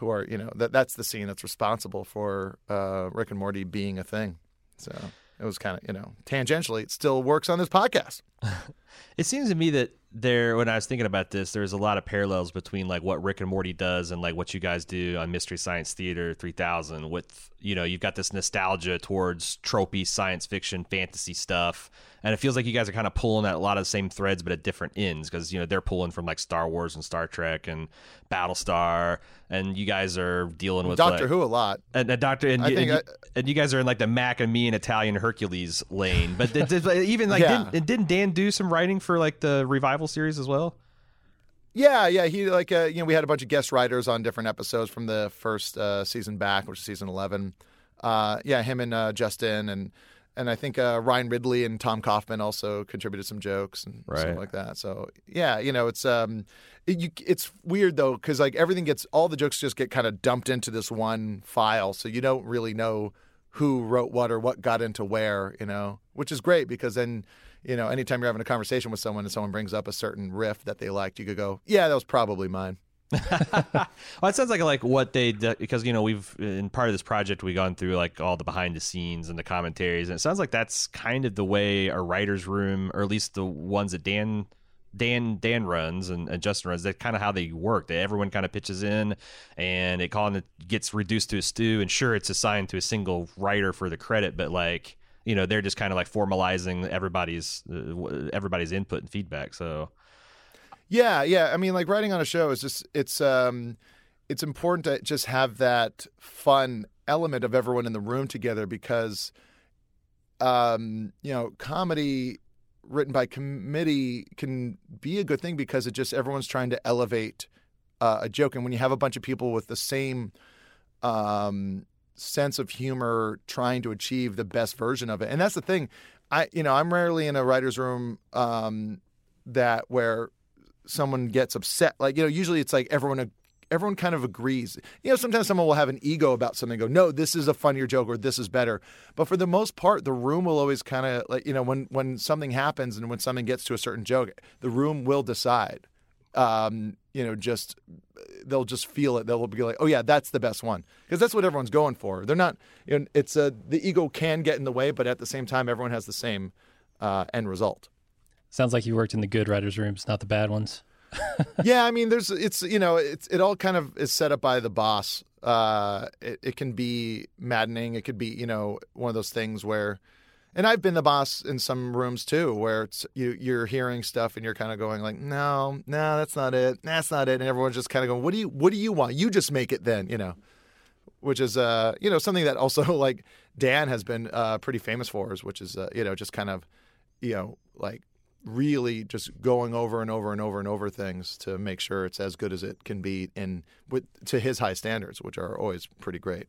who are you know that that's the scene that's responsible for uh, Rick and Morty being a thing. So it was kind of you know tangentially it still works on this podcast. It seems to me that there, when I was thinking about this, there's a lot of parallels between like what Rick and Morty does and like what you guys do on Mystery Science Theater 3000. With you know, you've got this nostalgia towards tropey science fiction, fantasy stuff, and it feels like you guys are kind of pulling at a lot of the same threads, but at different ends because you know they're pulling from like Star Wars and Star Trek and Battlestar, and you guys are dealing with Doctor like, Who a lot. and, and Doctor, and, I you, think and, you, I- and you guys are in like the Mac and me and Italian Hercules lane. But even like Yeah. didn't, didn't Dan do some writing for like the revival series as well? Yeah, yeah. He like uh, you know we had a bunch of guest writers on different episodes from the first uh, season back, which is season eleven. Uh, yeah, him and uh, Justin and and I think uh, Ryan Ridley and Tom Kauffman also contributed some jokes and Right. stuff like that. So yeah, you know, it's um, it, you, it's weird though because like everything gets all the jokes just get kind of dumped into this one file, so you don't really know who wrote what or what got into where, you know, which is great because then. You know, anytime you're having a conversation with someone and someone brings up a certain riff that they liked, you could go, "Yeah, that was probably mine." Well, it sounds like like what they d- because you know we've in part of this project we've gone through like all the behind the scenes and the commentaries and it sounds like that's kind of the way a writer's room or at least the ones that Dan Dan Dan runs and, and Justin runs. That's kind of how they work. That everyone kind of pitches in, and it kind of gets reduced to a stew. And sure, it's assigned to a single writer for the credit, but like you know they're just kind of like formalizing everybody's uh, everybody's input and feedback. So Yeah, yeah. I mean, like writing on a show is just it's um it's important to just have that fun element of everyone in the room together because um you know, comedy written by committee can be a good thing because it just everyone's trying to elevate uh, a joke and when you have a bunch of people with the same um sense of humor trying to achieve the best version of it. And that's the thing. I you know, I'm rarely in a writer's room um that where someone gets upset. Like, you know, usually it's like everyone everyone kind of agrees. You know, sometimes someone will have an ego about something go, "No, this is a funnier joke or this is better." But for the most part, the room will always kind of like, you know, when when something happens and when something gets to a certain joke, the room will decide. Um, you know, just they'll just feel it. They'll be like, "Oh yeah, that's the best one." Because that's what everyone's going for. They're not you know, it's a the ego can get in the way, but at the same time everyone has the same uh, end result. Sounds like you worked in the good writers' rooms, not the bad ones. yeah, I mean, there's it's you know it's it all kind of is set up by the boss. Uh, it, it can be maddening. It could be you know one of those things where, and I've been the boss in some rooms too, where you you're hearing stuff and you're kind of going like, no, no, that's not it, that's not it, and everyone's just kind of going, what do you what do you want? You just make it then, you know. Which is uh you know something that also like Dan has been uh pretty famous for, is which is uh, you know just kind of you know like really just going over and over and over and over things to make sure it's as good as it can be in with to his high standards, which are always pretty great.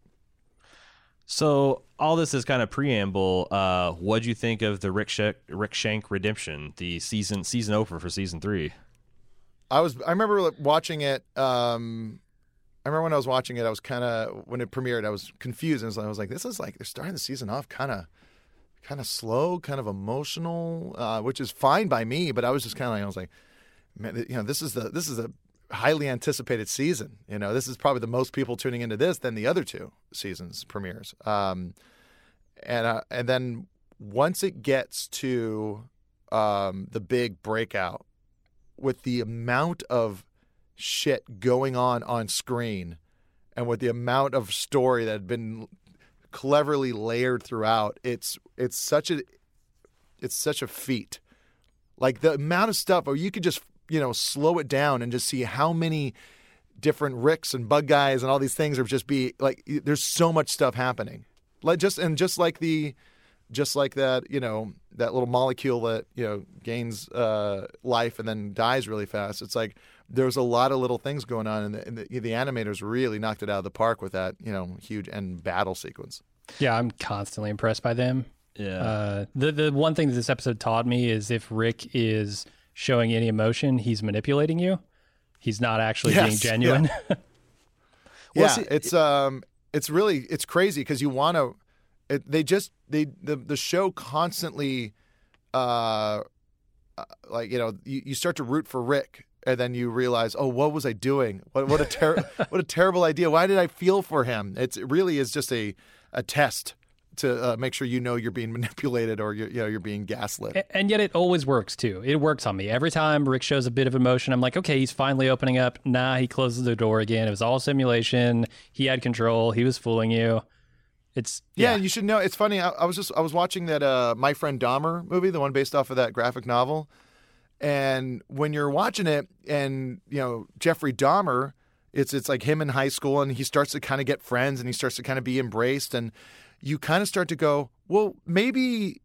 So all this is kind of preamble. Uh, what do you think of the Rick, Rickshank redemption, the season season opener for season three? I was I remember watching it. Um, I remember when I was watching it, I was kind of when it premiered, I was confused. And I was like, this is like they're starting the season off kind of kind of slow, kind of emotional, uh, which is fine by me. But I was just kind of like I was like, man, you know, this is the this is a highly anticipated season. You know, this is probably the most people tuning into this than the other two seasons premieres. Um, and uh, and then once it gets to um, the big breakout, with the amount of shit going on on screen, and with the amount of story that had been cleverly layered throughout, it's it's such a it's such a feat. Like the amount of stuff, or you could just you know slow it down and just see how many different Ricks and Bug Guys and all these things are just be like. There's so much stuff happening, like just and just like the, just like that you know that little molecule that you know gains uh, life and then dies really fast. It's like there's a lot of little things going on, and the, and the, the animators really knocked it out of the park with that you know huge end battle sequence. Yeah, I'm constantly impressed by them. Yeah. Uh, the the one thing that this episode taught me is if Rick is showing any emotion, he's manipulating you. He's not actually being Yes, genuine. Well, yeah, see- it's um, it's really it's crazy because you want to. They just they the the show constantly, uh, uh, like you know you, you start to root for Rick and then you realize oh what was I doing what what a ter- what a terrible idea why did I feel for him it's, it really is just a a test to uh, make sure you know you're being manipulated or you're, you know you're being gaslit. And yet it always works too. It works on me. Every time Rick shows a bit of emotion, I'm like, okay, he's finally opening up. Nah, he closes the door again. It was all simulation. He had control. He was fooling you. It's Yeah, yeah. you should know. It's funny. I, I was just I was watching that uh, My Friend Dahmer movie, the one based off of that graphic novel. And when you're watching it, and you know Jeffrey Dahmer, it's it's like him in high school, and he starts to kind of get friends, and he starts to kind of be embraced, and you kind of start to go, well, maybe,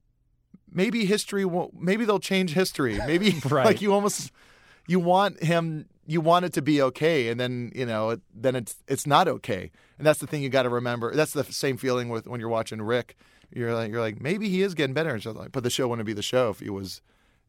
maybe history won't. Maybe they'll change history. Maybe Right. like you almost you want him you want it to be okay, and then you know it, then it's it's not okay, and that's the thing you got to remember. That's the same feeling with when you're watching Rick. You're like you're like maybe he is getting better, and like, but the show wouldn't be the show if he was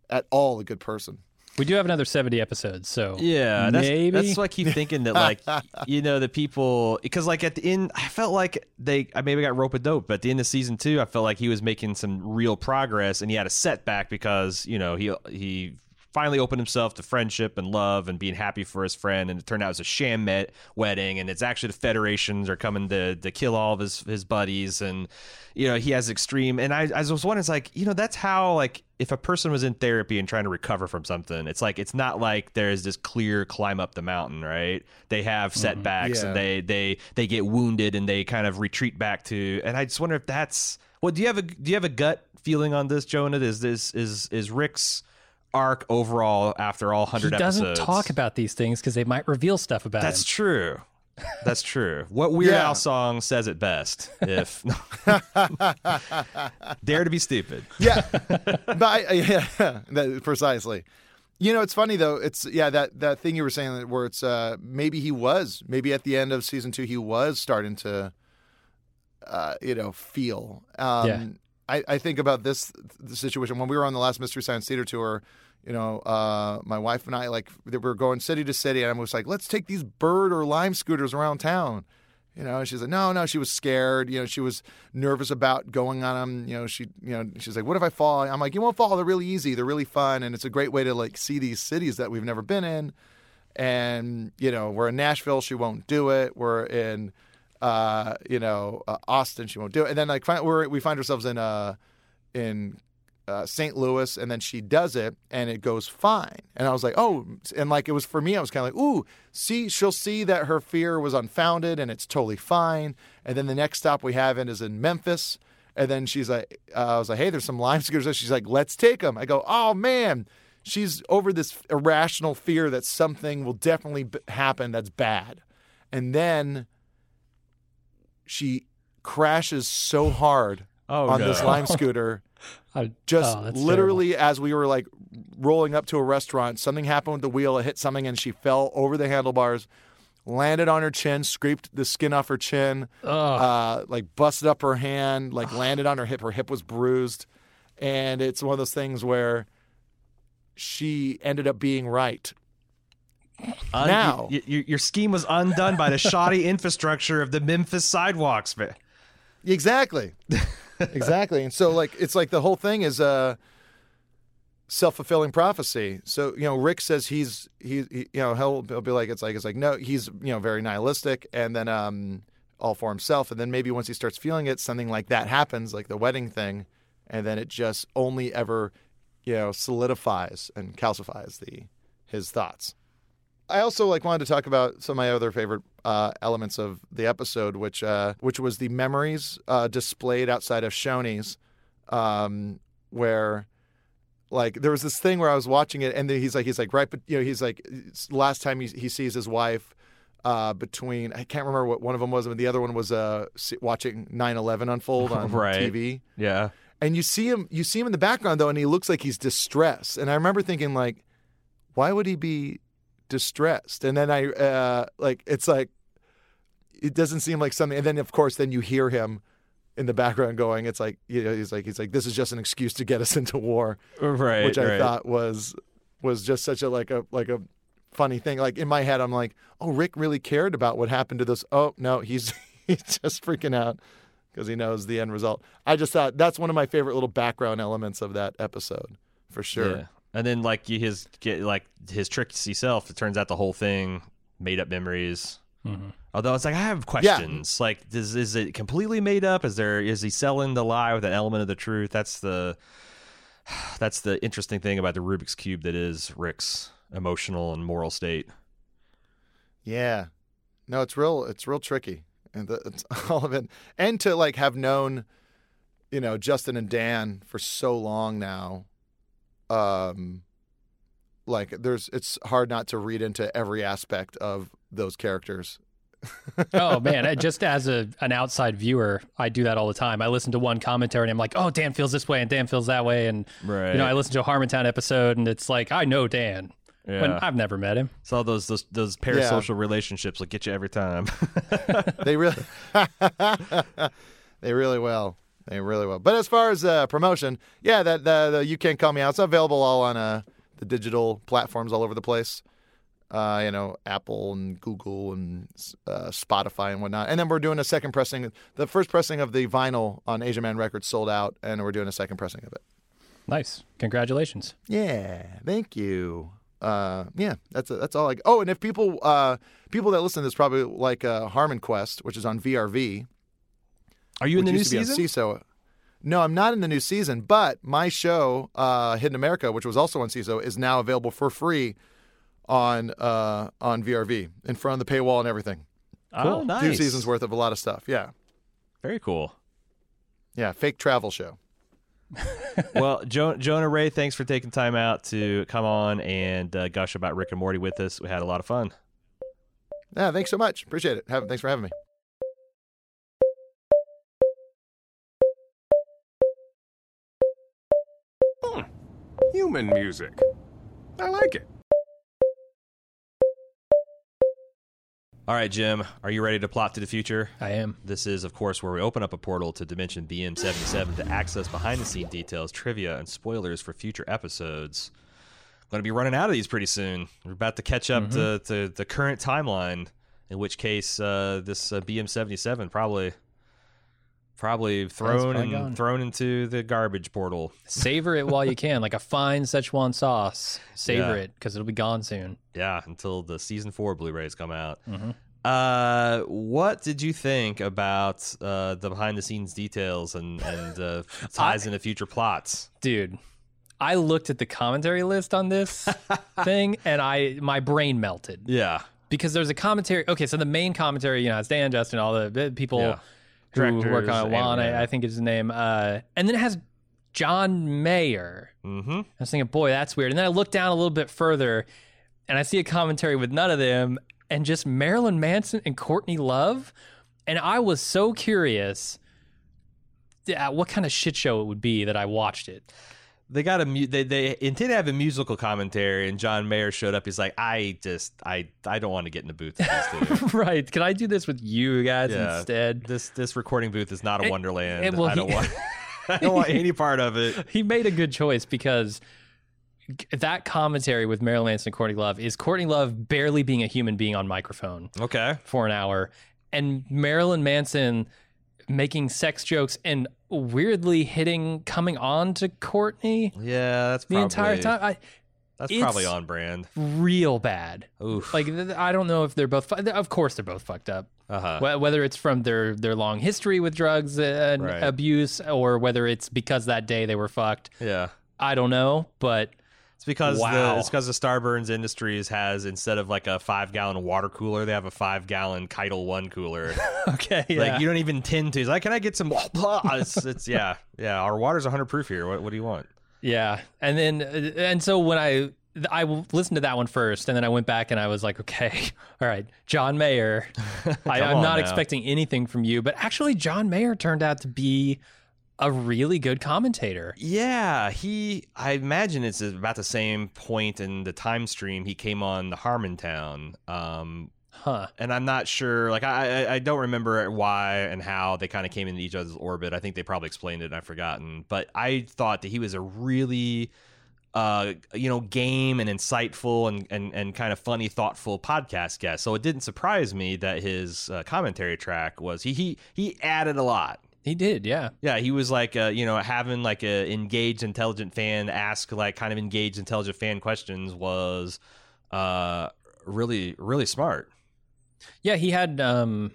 at all a good person. We do have another 70 episodes, so Yeah, that's, maybe. that's why I keep thinking that, like, you know, the people, because, like, at the end, I felt like they, I maybe got rope a dope, but at the end of season two, I felt like he was making some real progress and he had a setback because, you know, he, he, finally opened himself to friendship and love and being happy for his friend and it turned out it was a sham met wedding and it's actually the federations are coming to, to kill all of his, his buddies and you know he has extreme and I, I was wondering it's like you know that's how like if a person was in therapy and trying to recover from something it's like it's not like there's this clear climb up the mountain right? They have mm-hmm. setbacks Yeah. and they they they get wounded and they kind of retreat back to and i just wonder if that's well do you have a do you have a gut feeling on this jonah? Is this is is rick's arc overall after all 100 he 100 doesn't episodes talk about these things because they might reveal stuff about that's him. true that's true what weird Yeah. al song says it best if dare to be stupid Yeah, but I, I- yeah, that, precisely. You know, it's funny though. It's yeah that that thing you were saying that where it's uh maybe he was maybe at the end of season two he was starting to uh you know feel um Yeah. I I think about this situation when we were on the last Mystery Science Theater tour. You know, uh, my wife and I like we were going city to city, and I was like, "Let's take these bird or lime scooters around town." You know, she's like, no, no. She was scared. You know, she was nervous about going on them. You know, she, you know, she's like, what if I fall? I'm like, you won't fall. They're really easy. They're really fun, and it's a great way to like see these cities that we've never been in. And you know, we're in Nashville. She won't do it. We're in, uh, you know, uh, Austin. She won't do it. And then like fi- we're we find ourselves in uh, in uh, St. Louis, and then she does it, and it goes fine. And I was like, oh, and like it was for me, I was kind of like, ooh, see, she'll see that her fear was unfounded, and it's totally fine. And then the next stop we have in is in Memphis, and then she's like, uh, I was like, hey, there's some lime scooters. She's like, let's take them. I go, oh man. She's over this irrational fear that something will definitely happen that's bad. And then she crashes so hard Oh, on no. this lime scooter I- just oh, literally as we were like rolling up to a restaurant something happened with the wheel it hit something and she fell over the handlebars landed on her chin scraped the skin off her chin uh, like busted up her hand like landed on her hip her hip was bruised. And it's one of those things where she ended up being right Un- Now- your scheme was undone by the shoddy infrastructure of the memphis sidewalks man. Exactly. exactly. And so like it's like the whole thing is a self-fulfilling prophecy. So, you know, Rick says he's he, he you know, he'll, he'll be like it's like it's like no, he's, you know, very nihilistic and then um all for himself and then maybe once he starts feeling it something like that happens like the wedding thing and then it just only ever, you know, solidifies and calcifies the his thoughts. I also like wanted to talk about some of my other favorite uh, elements of the episode, which uh, which was the memories uh, displayed outside of Shoney's, um, where like there was this thing where I was watching it, and then he's like he's like right, but you know he's like last time he he sees his wife. Uh, between I can't remember what one of them was, but the other one was uh, watching 9/11 unfold on Right. TV yeah and you see him you see him in the background though and he looks like he's distressed and i remember thinking like why would he be distressed and then i uh like it's like it doesn't seem like something and then of course then you hear him in the background going it's like you know he's like he's like this is just an excuse to get us into war right which i right. thought was was just such a like a like a funny thing like in my head i'm like oh rick really cared about what happened to this oh no he's he's just freaking out because he knows the end result i just thought that's one of my favorite little background elements of that episode for sure Yeah. And then like his get like his tricksy self, it turns out the whole thing made up memories. Mhm. Although it's like I have questions. Like, does is it completely made up? Is there is he selling the lie with an element of the truth? That's the that's the interesting thing about the Rubik's cube that is Rick's emotional and moral state. yeah no it's real it's real tricky and the, it's all of it and to like have known you know justin and dan for so long now um like there's it's hard not to read into every aspect of those characters oh man, I- just as a an outside viewer, I do that all the time. I listen to one commentary and I'm like, "Oh, Dan feels this way and Dan feels that way." And Right. you know, I listen to a Harmontown episode and it's like, "I know Dan." Yeah. When I've never met him. So those those those parasocial relationships will get you every time. They really, they really will. They really will. But as far as uh, promotion, yeah, that the, the you can't call me out. It's available all on uh, the digital platforms all over the place. Uh, you know, Apple and Google and uh, Spotify and whatnot. And then we're doing a second pressing. The first pressing of the vinyl on Asian Man Records sold out, and we're doing a second pressing of it. Nice. Congratulations. Yeah, thank you. Uh, yeah, that's that's all. I, oh, and if people uh, people that listen to this probably like uh, HarmonQuest, which is on VRV. Are you in the new used to be on season? Seeso. No, I'm not in the new season, but my show, uh, Hidden America, which was also on Seeso, is now available for free on uh, on VRV in front of the paywall and everything. Oh, nice. Two seasons worth of a lot of stuff. Yeah, Very cool. yeah, fake travel show. well, jo- Jonah Ray, thanks for taking time out to come on and uh, gush about Rick and Morty with us. We had a lot of fun. Yeah, thanks so much. Appreciate it. Have, thanks for having me. Human music. I like it. All right, Jim, are you ready to plot to the future? I am. This is, of course, where we open up a portal to Dimension BM77 to access behind the scene details, trivia, and spoilers for future episodes. Going to be running out of these pretty soon. We're about to catch up to, to the current timeline, in which case uh, this uh, BM77 probably probably thrown probably and gone. thrown into the garbage portal. Savor it while you can, like a fine Szechuan sauce. Savor Yeah. it because it'll be gone soon. Yeah, until the season four Blu-rays come out. Mhm. Uh, what did you think about uh, the behind-the-scenes details and and uh, ties into future plots? Dude, I looked at the commentary list on this thing and I my brain melted Yeah, because there's a commentary. Okay, so the main commentary, you know, it's Dan, Justin, all the the people Yeah. Who work on. Juan, and- I, I think is his name. Uh, and then it has John Mayer. mm-hmm. I was thinking, boy, that's weird. And then I look down a little bit further and I see a commentary with none of them and just Marilyn Manson and Courtney Love. And I was so curious yeah, what kind of shit show it would be that I watched it. They got a mu- they they intended to have a musical commentary, and John Mayer showed up. He's like, I just I I don't want to get in the booth with these two. right. Can I do this with you guys Yeah. instead? this this recording booth is not a And- wonderland. and, well, I don't he- want I don't want any part of it. He made a good choice because that commentary with Marilyn Manson and Courtney Love is Courtney Love barely being a human being on microphone. Okay, for an hour and Marilyn Manson making sex jokes and weirdly hitting coming on to Courtney yeah, that's the probably, entire time. I That's probably on brand. real bad. Oof. Like I don't know if they're both fu- of course they're both fucked up. uh huh. Whether it's from their their long history with drugs and Right. abuse or whether it's because that day they were fucked, Yeah. I don't know, but It's because Wow. the it's because the Starburns Industries has instead of like a five gallon water cooler, they have a five gallon Ketel One cooler. okay, yeah. Like you don't even tend to. It's like, can I get some? it's, it's yeah, yeah. Our water's 100 proof here. What, what do you want? Yeah, and then uh, and so when I I listened to that one first, and then I went back and I was like, okay, all right, John Mayer. I, I'm not now. expecting anything from you, but actually, John Mayer turned out to be a really good commentator. Yeah, he. I imagine it's about the same point in the time stream he came on the Harmontown. Um, Huh? and I'm not sure. Like I, I, don't remember why and how they kind of came into each other's orbit. I think they probably explained it. and I've forgotten. But I thought that he was a really, uh, you know, game and insightful and and and kind of funny, thoughtful podcast guest. So it didn't surprise me that his uh, commentary track was he he he added a lot. He did, yeah. Yeah, he was like, uh, you know, having like a engaged, intelligent fan ask like kind of engaged, intelligent fan questions was uh, really, really smart. Yeah, he had um,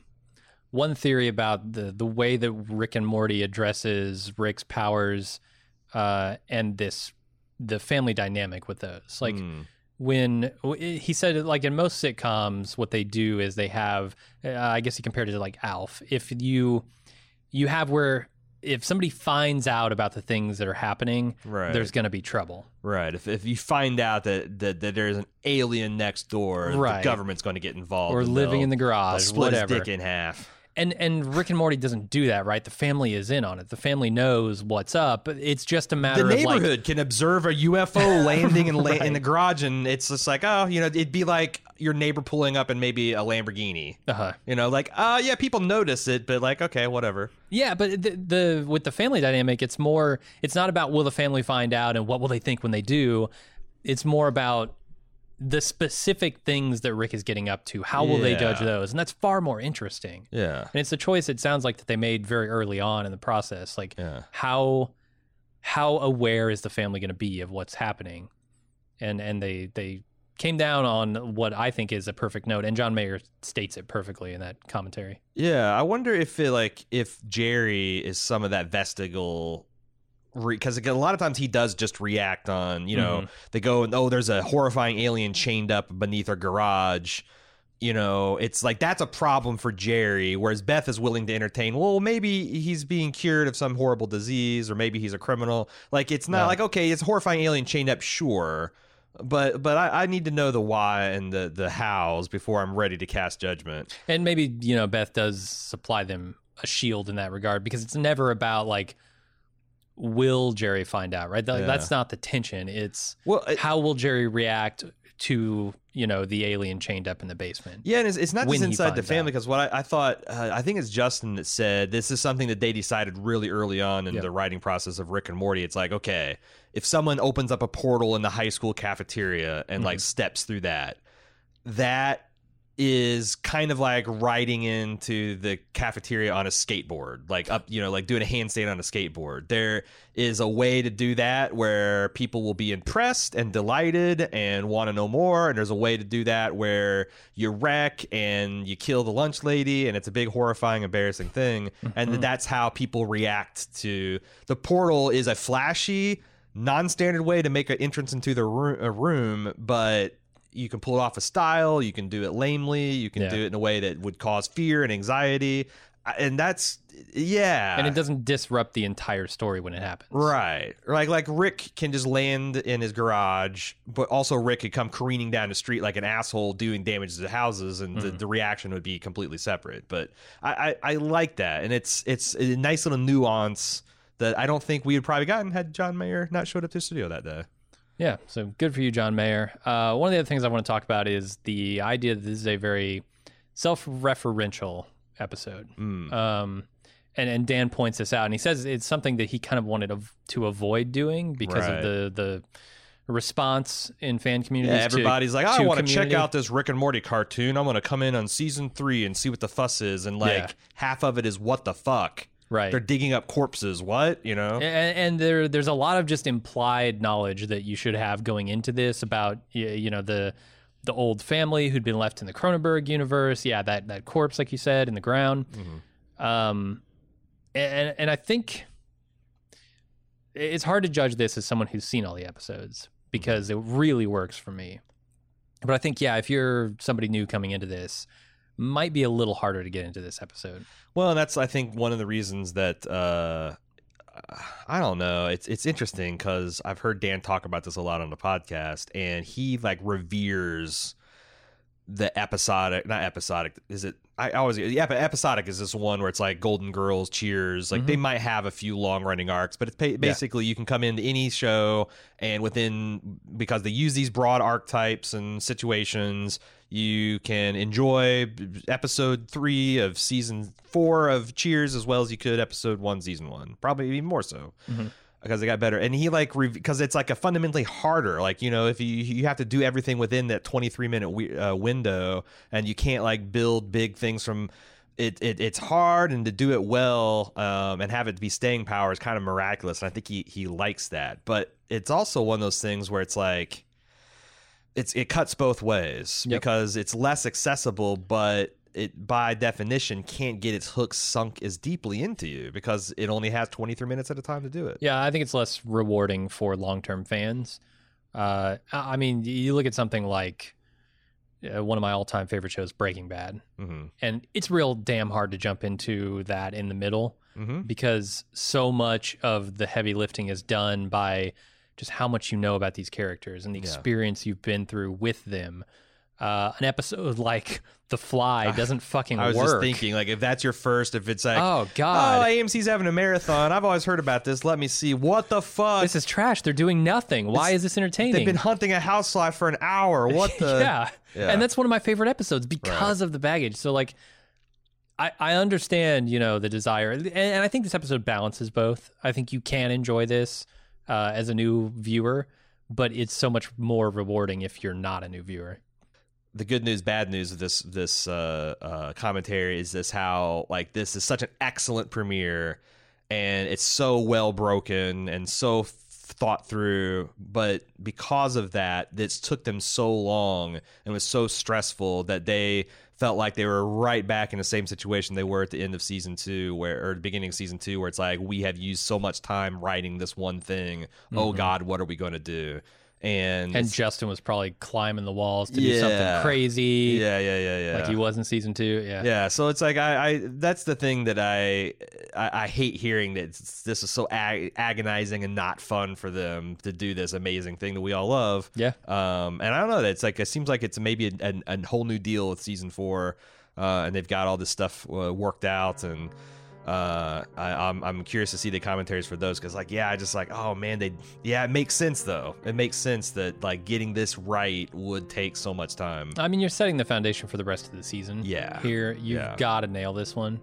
one theory about the the way that Rick and Morty addresses Rick's powers uh, and this the family dynamic with those. Like Hmm. when he said, like in most sitcoms, what they do is they have. Uh, I guess he compared it to like Alf. If you you have where if somebody finds out about the things that are happening, Right. there's going to be trouble. Right. If, if you find out that, that, that there's an alien next door, Right. the government's going to get involved. Or living in the garage, split whatever. dick in half. and and Rick and Morty doesn't do that, right? The family is in on it. The family knows what's up. It's just a matter the of like neighborhood can observe a UFO landing in, la- in the garage, and it's just like, oh, you know, it'd be like your neighbor pulling up in maybe a Lamborghini. uh-huh. You know, like, uh, yeah, people notice it, but like, okay, whatever. Yeah, but the, the with the family dynamic, it's more. It's not about will the family find out and what will they think when they do. It's more about the specific things that Rick is getting up to. How will they judge those? And that's far more interesting. Yeah. And it's a choice. It sounds like that they made very early on in the process. Like Yeah. how how aware is the family going to be of what's happening? And and they they came down on what I think is a perfect note. And John Mayer states it perfectly in that commentary. Yeah, I wonder if it like if Jerry is some of that vestigial because a lot of times he does just react on you know mm-hmm. they go and oh there's a horrifying alien chained up beneath our garage you know it's like that's a problem for jerry whereas beth is willing to entertain well maybe he's being cured of some horrible disease or maybe he's a criminal like it's not No. like okay it's a horrifying alien chained up sure but but I, I need to know the why and the the hows before i'm ready to cast judgment And maybe, you know, Beth does supply them a shield in that regard because it's never about like will Jerry find out, right? Yeah. That's not the tension. It's well it- how will Jerry react to, you know, the alien chained up in the basement. Yeah, and it's, it's not just inside the family because what I, I thought, uh, I think it's Justin that said this is something that they decided really early on in Yep. the writing process of Rick and Morty. It's like, okay, if someone opens up a portal in the high school cafeteria and Mm-hmm. like steps through that, that is kind of like riding into the cafeteria on a skateboard, like up, you know, like doing a handstand on a skateboard. There is a way to do that where people will be impressed and delighted and want to know more. And there's a way to do that where you wreck and you kill the lunch lady, and it's a big, horrifying, embarrassing thing. And mm-hmm. that's how people react to the portal. Is a flashy, non-standard way to make an entrance into the room, a room, but you can pull it off a style. You can do it lamely. You can Yeah. do it in a way that would cause fear and anxiety. And that's yeah, And it doesn't disrupt the entire story when it happens. Right. Like like Rick can just land in his garage, but also Rick could come careening down the street like an asshole doing damage to houses and the, mm-hmm. the reaction would be completely separate. But I, I, I like that. And it's it's a nice little nuance that I don't think we had probably gotten had John Mayer not showed up to the studio that day. Yeah, so good for you, John Mayer. Uh, one of the other things I want to talk about is the idea that this is a very self-referential episode. Um, and and Dan points this out, and he says it's something that he kind of wanted to avoid doing because Right. of the the response in fan communities. Yeah, to- everybody's like, "Oh, I to want to check out this Rick and Morty cartoon. I'm going to come in on season three and see what the fuss is. And like Yeah. half of it is what the fuck. Right. They're digging up corpses. What? You know? and, and there there's a lot of just implied knowledge that you should have going into this about you know the the old family who'd been left in the Cronenberg universe. Yeah, that that corpse, like you said, in the ground. Um, and and I think it's hard to judge this as someone who's seen all the episodes because it really works for me. But I think yeah, if you're somebody new coming into this, might be a little harder to get into this episode. Well, and that's I think one of the reasons that uh, I don't know. It's it's interesting because I've heard Dan talk about this a lot on the podcast, and he like reveres the episodic, not episodic. Is it? I always yeah, but episodic is this one where it's like Golden Girls, Cheers. Like they might have a few long running arcs, but it's ba- basically you can come into any show and within because they use these broad archetypes and situations, you can enjoy episode three of season four of Cheers as well as you could episode one, season one. Probably even more so because it got better. And he like because it's like a fundamentally harder. Like you know, if you you have to do everything within that twenty three minute we, uh, window, and you can't like build big things from. It, it it's hard and to do it well um, and have it be staying power is kind of miraculous and I think he he likes that but it's also one of those things where it's like it's it cuts both ways Yep. because it's less accessible but it by definition can't get its hooks sunk as deeply into you because it only has 23 minutes at a time to do it Yeah, I think it's less rewarding for long term fans. Uh, I mean, you look at something like uh, one of my all time favorite shows, Breaking Bad, hmm and it's real damn hard to jump into that in the middle hmm because so much of the heavy lifting is done by just how much you know about these characters and the Yeah. experience you've been through with them. uh, an episode like The Fly doesn't fucking work. I was work. just thinking, like, if that's your first, if it's like, Oh, God. oh, AMC's having a marathon. I've always heard about this. Let me see. What the fuck? This is trash. They're doing nothing. Why is this entertaining? They've been hunting a housefly for an hour. What the? yeah. Yeah. And that's one of my favorite episodes because of the baggage. So like I, I understand, you know, the desire. And, and I think this episode balances both. I think you can enjoy this uh, as a new viewer, but it's so much more rewarding if you're not a new viewer. the good news, bad news of this this uh, uh, commentary is this how like this is such an excellent premiere, and it's so well broken and so thought through. But because of that, this took them so long and was so stressful that they felt like they were right back in the same situation they were at the end of season two, where or the beginning of season two, where it's like we have used so much time writing this one thing. Oh mm-hmm. God, what are we going to do? And, And Justin was probably climbing the walls to do something crazy. yeah, yeah, yeah, yeah. Like he was in season two. Yeah. Yeah, so it's like I, I that's the thing that I I, I hate hearing that this is so ag- agonizing and not fun for them to do this amazing thing that we all love. Yeah. Um, and I don't know. It's like it seems like it's maybe a, a, a whole new deal with season four, uh, and they've got all this stuff uh, worked out and. Uh, I, I'm I'm curious to see the commentaries for those because like yeah, I just like oh man they yeah it makes sense though it makes sense that like getting this right would take so much time I mean, you're setting the foundation for the rest of the season. Yeah. Here, you've Yeah. got to nail this one.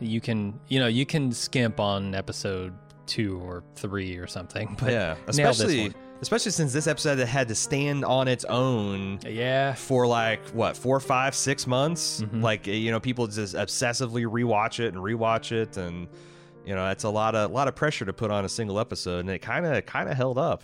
You can, you know, you can skimp on episode two or three or something, but yeah, especially. Especially since this episode had to stand on its own Yeah. for like what four, five, six months. Mhm. Like you know, people just obsessively rewatch it and rewatch it, and you know, that's a lot of a lot of pressure to put on a single episode, and it kind of kind of held up.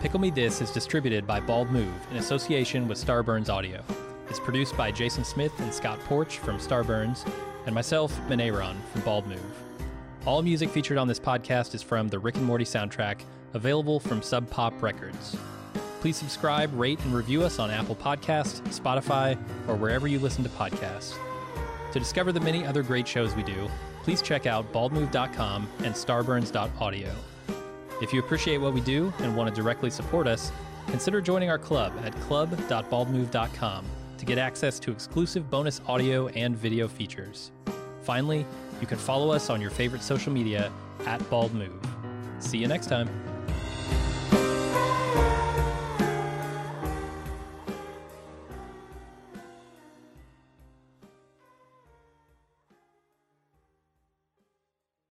Pickle Me This is distributed by Bald Move in association with Starburns Audio. It's produced by Jason Smith and Scott Porch from Starburns, and myself, Ben Aaron from Bald Move. All music featured on this podcast is from the Rick and Morty soundtrack, available from Sub Pop Records. Please subscribe, rate, and review us on Apple Podcasts, Spotify, or wherever you listen to podcasts. To discover the many other great shows we do, please check out baldmove.com and starburns.audio. If you appreciate what we do and want to directly support us, consider joining our club at club.baldmove.com to get access to exclusive bonus audio and video features. Finally, you can follow us on your favorite social media at Bald Move. See you next time.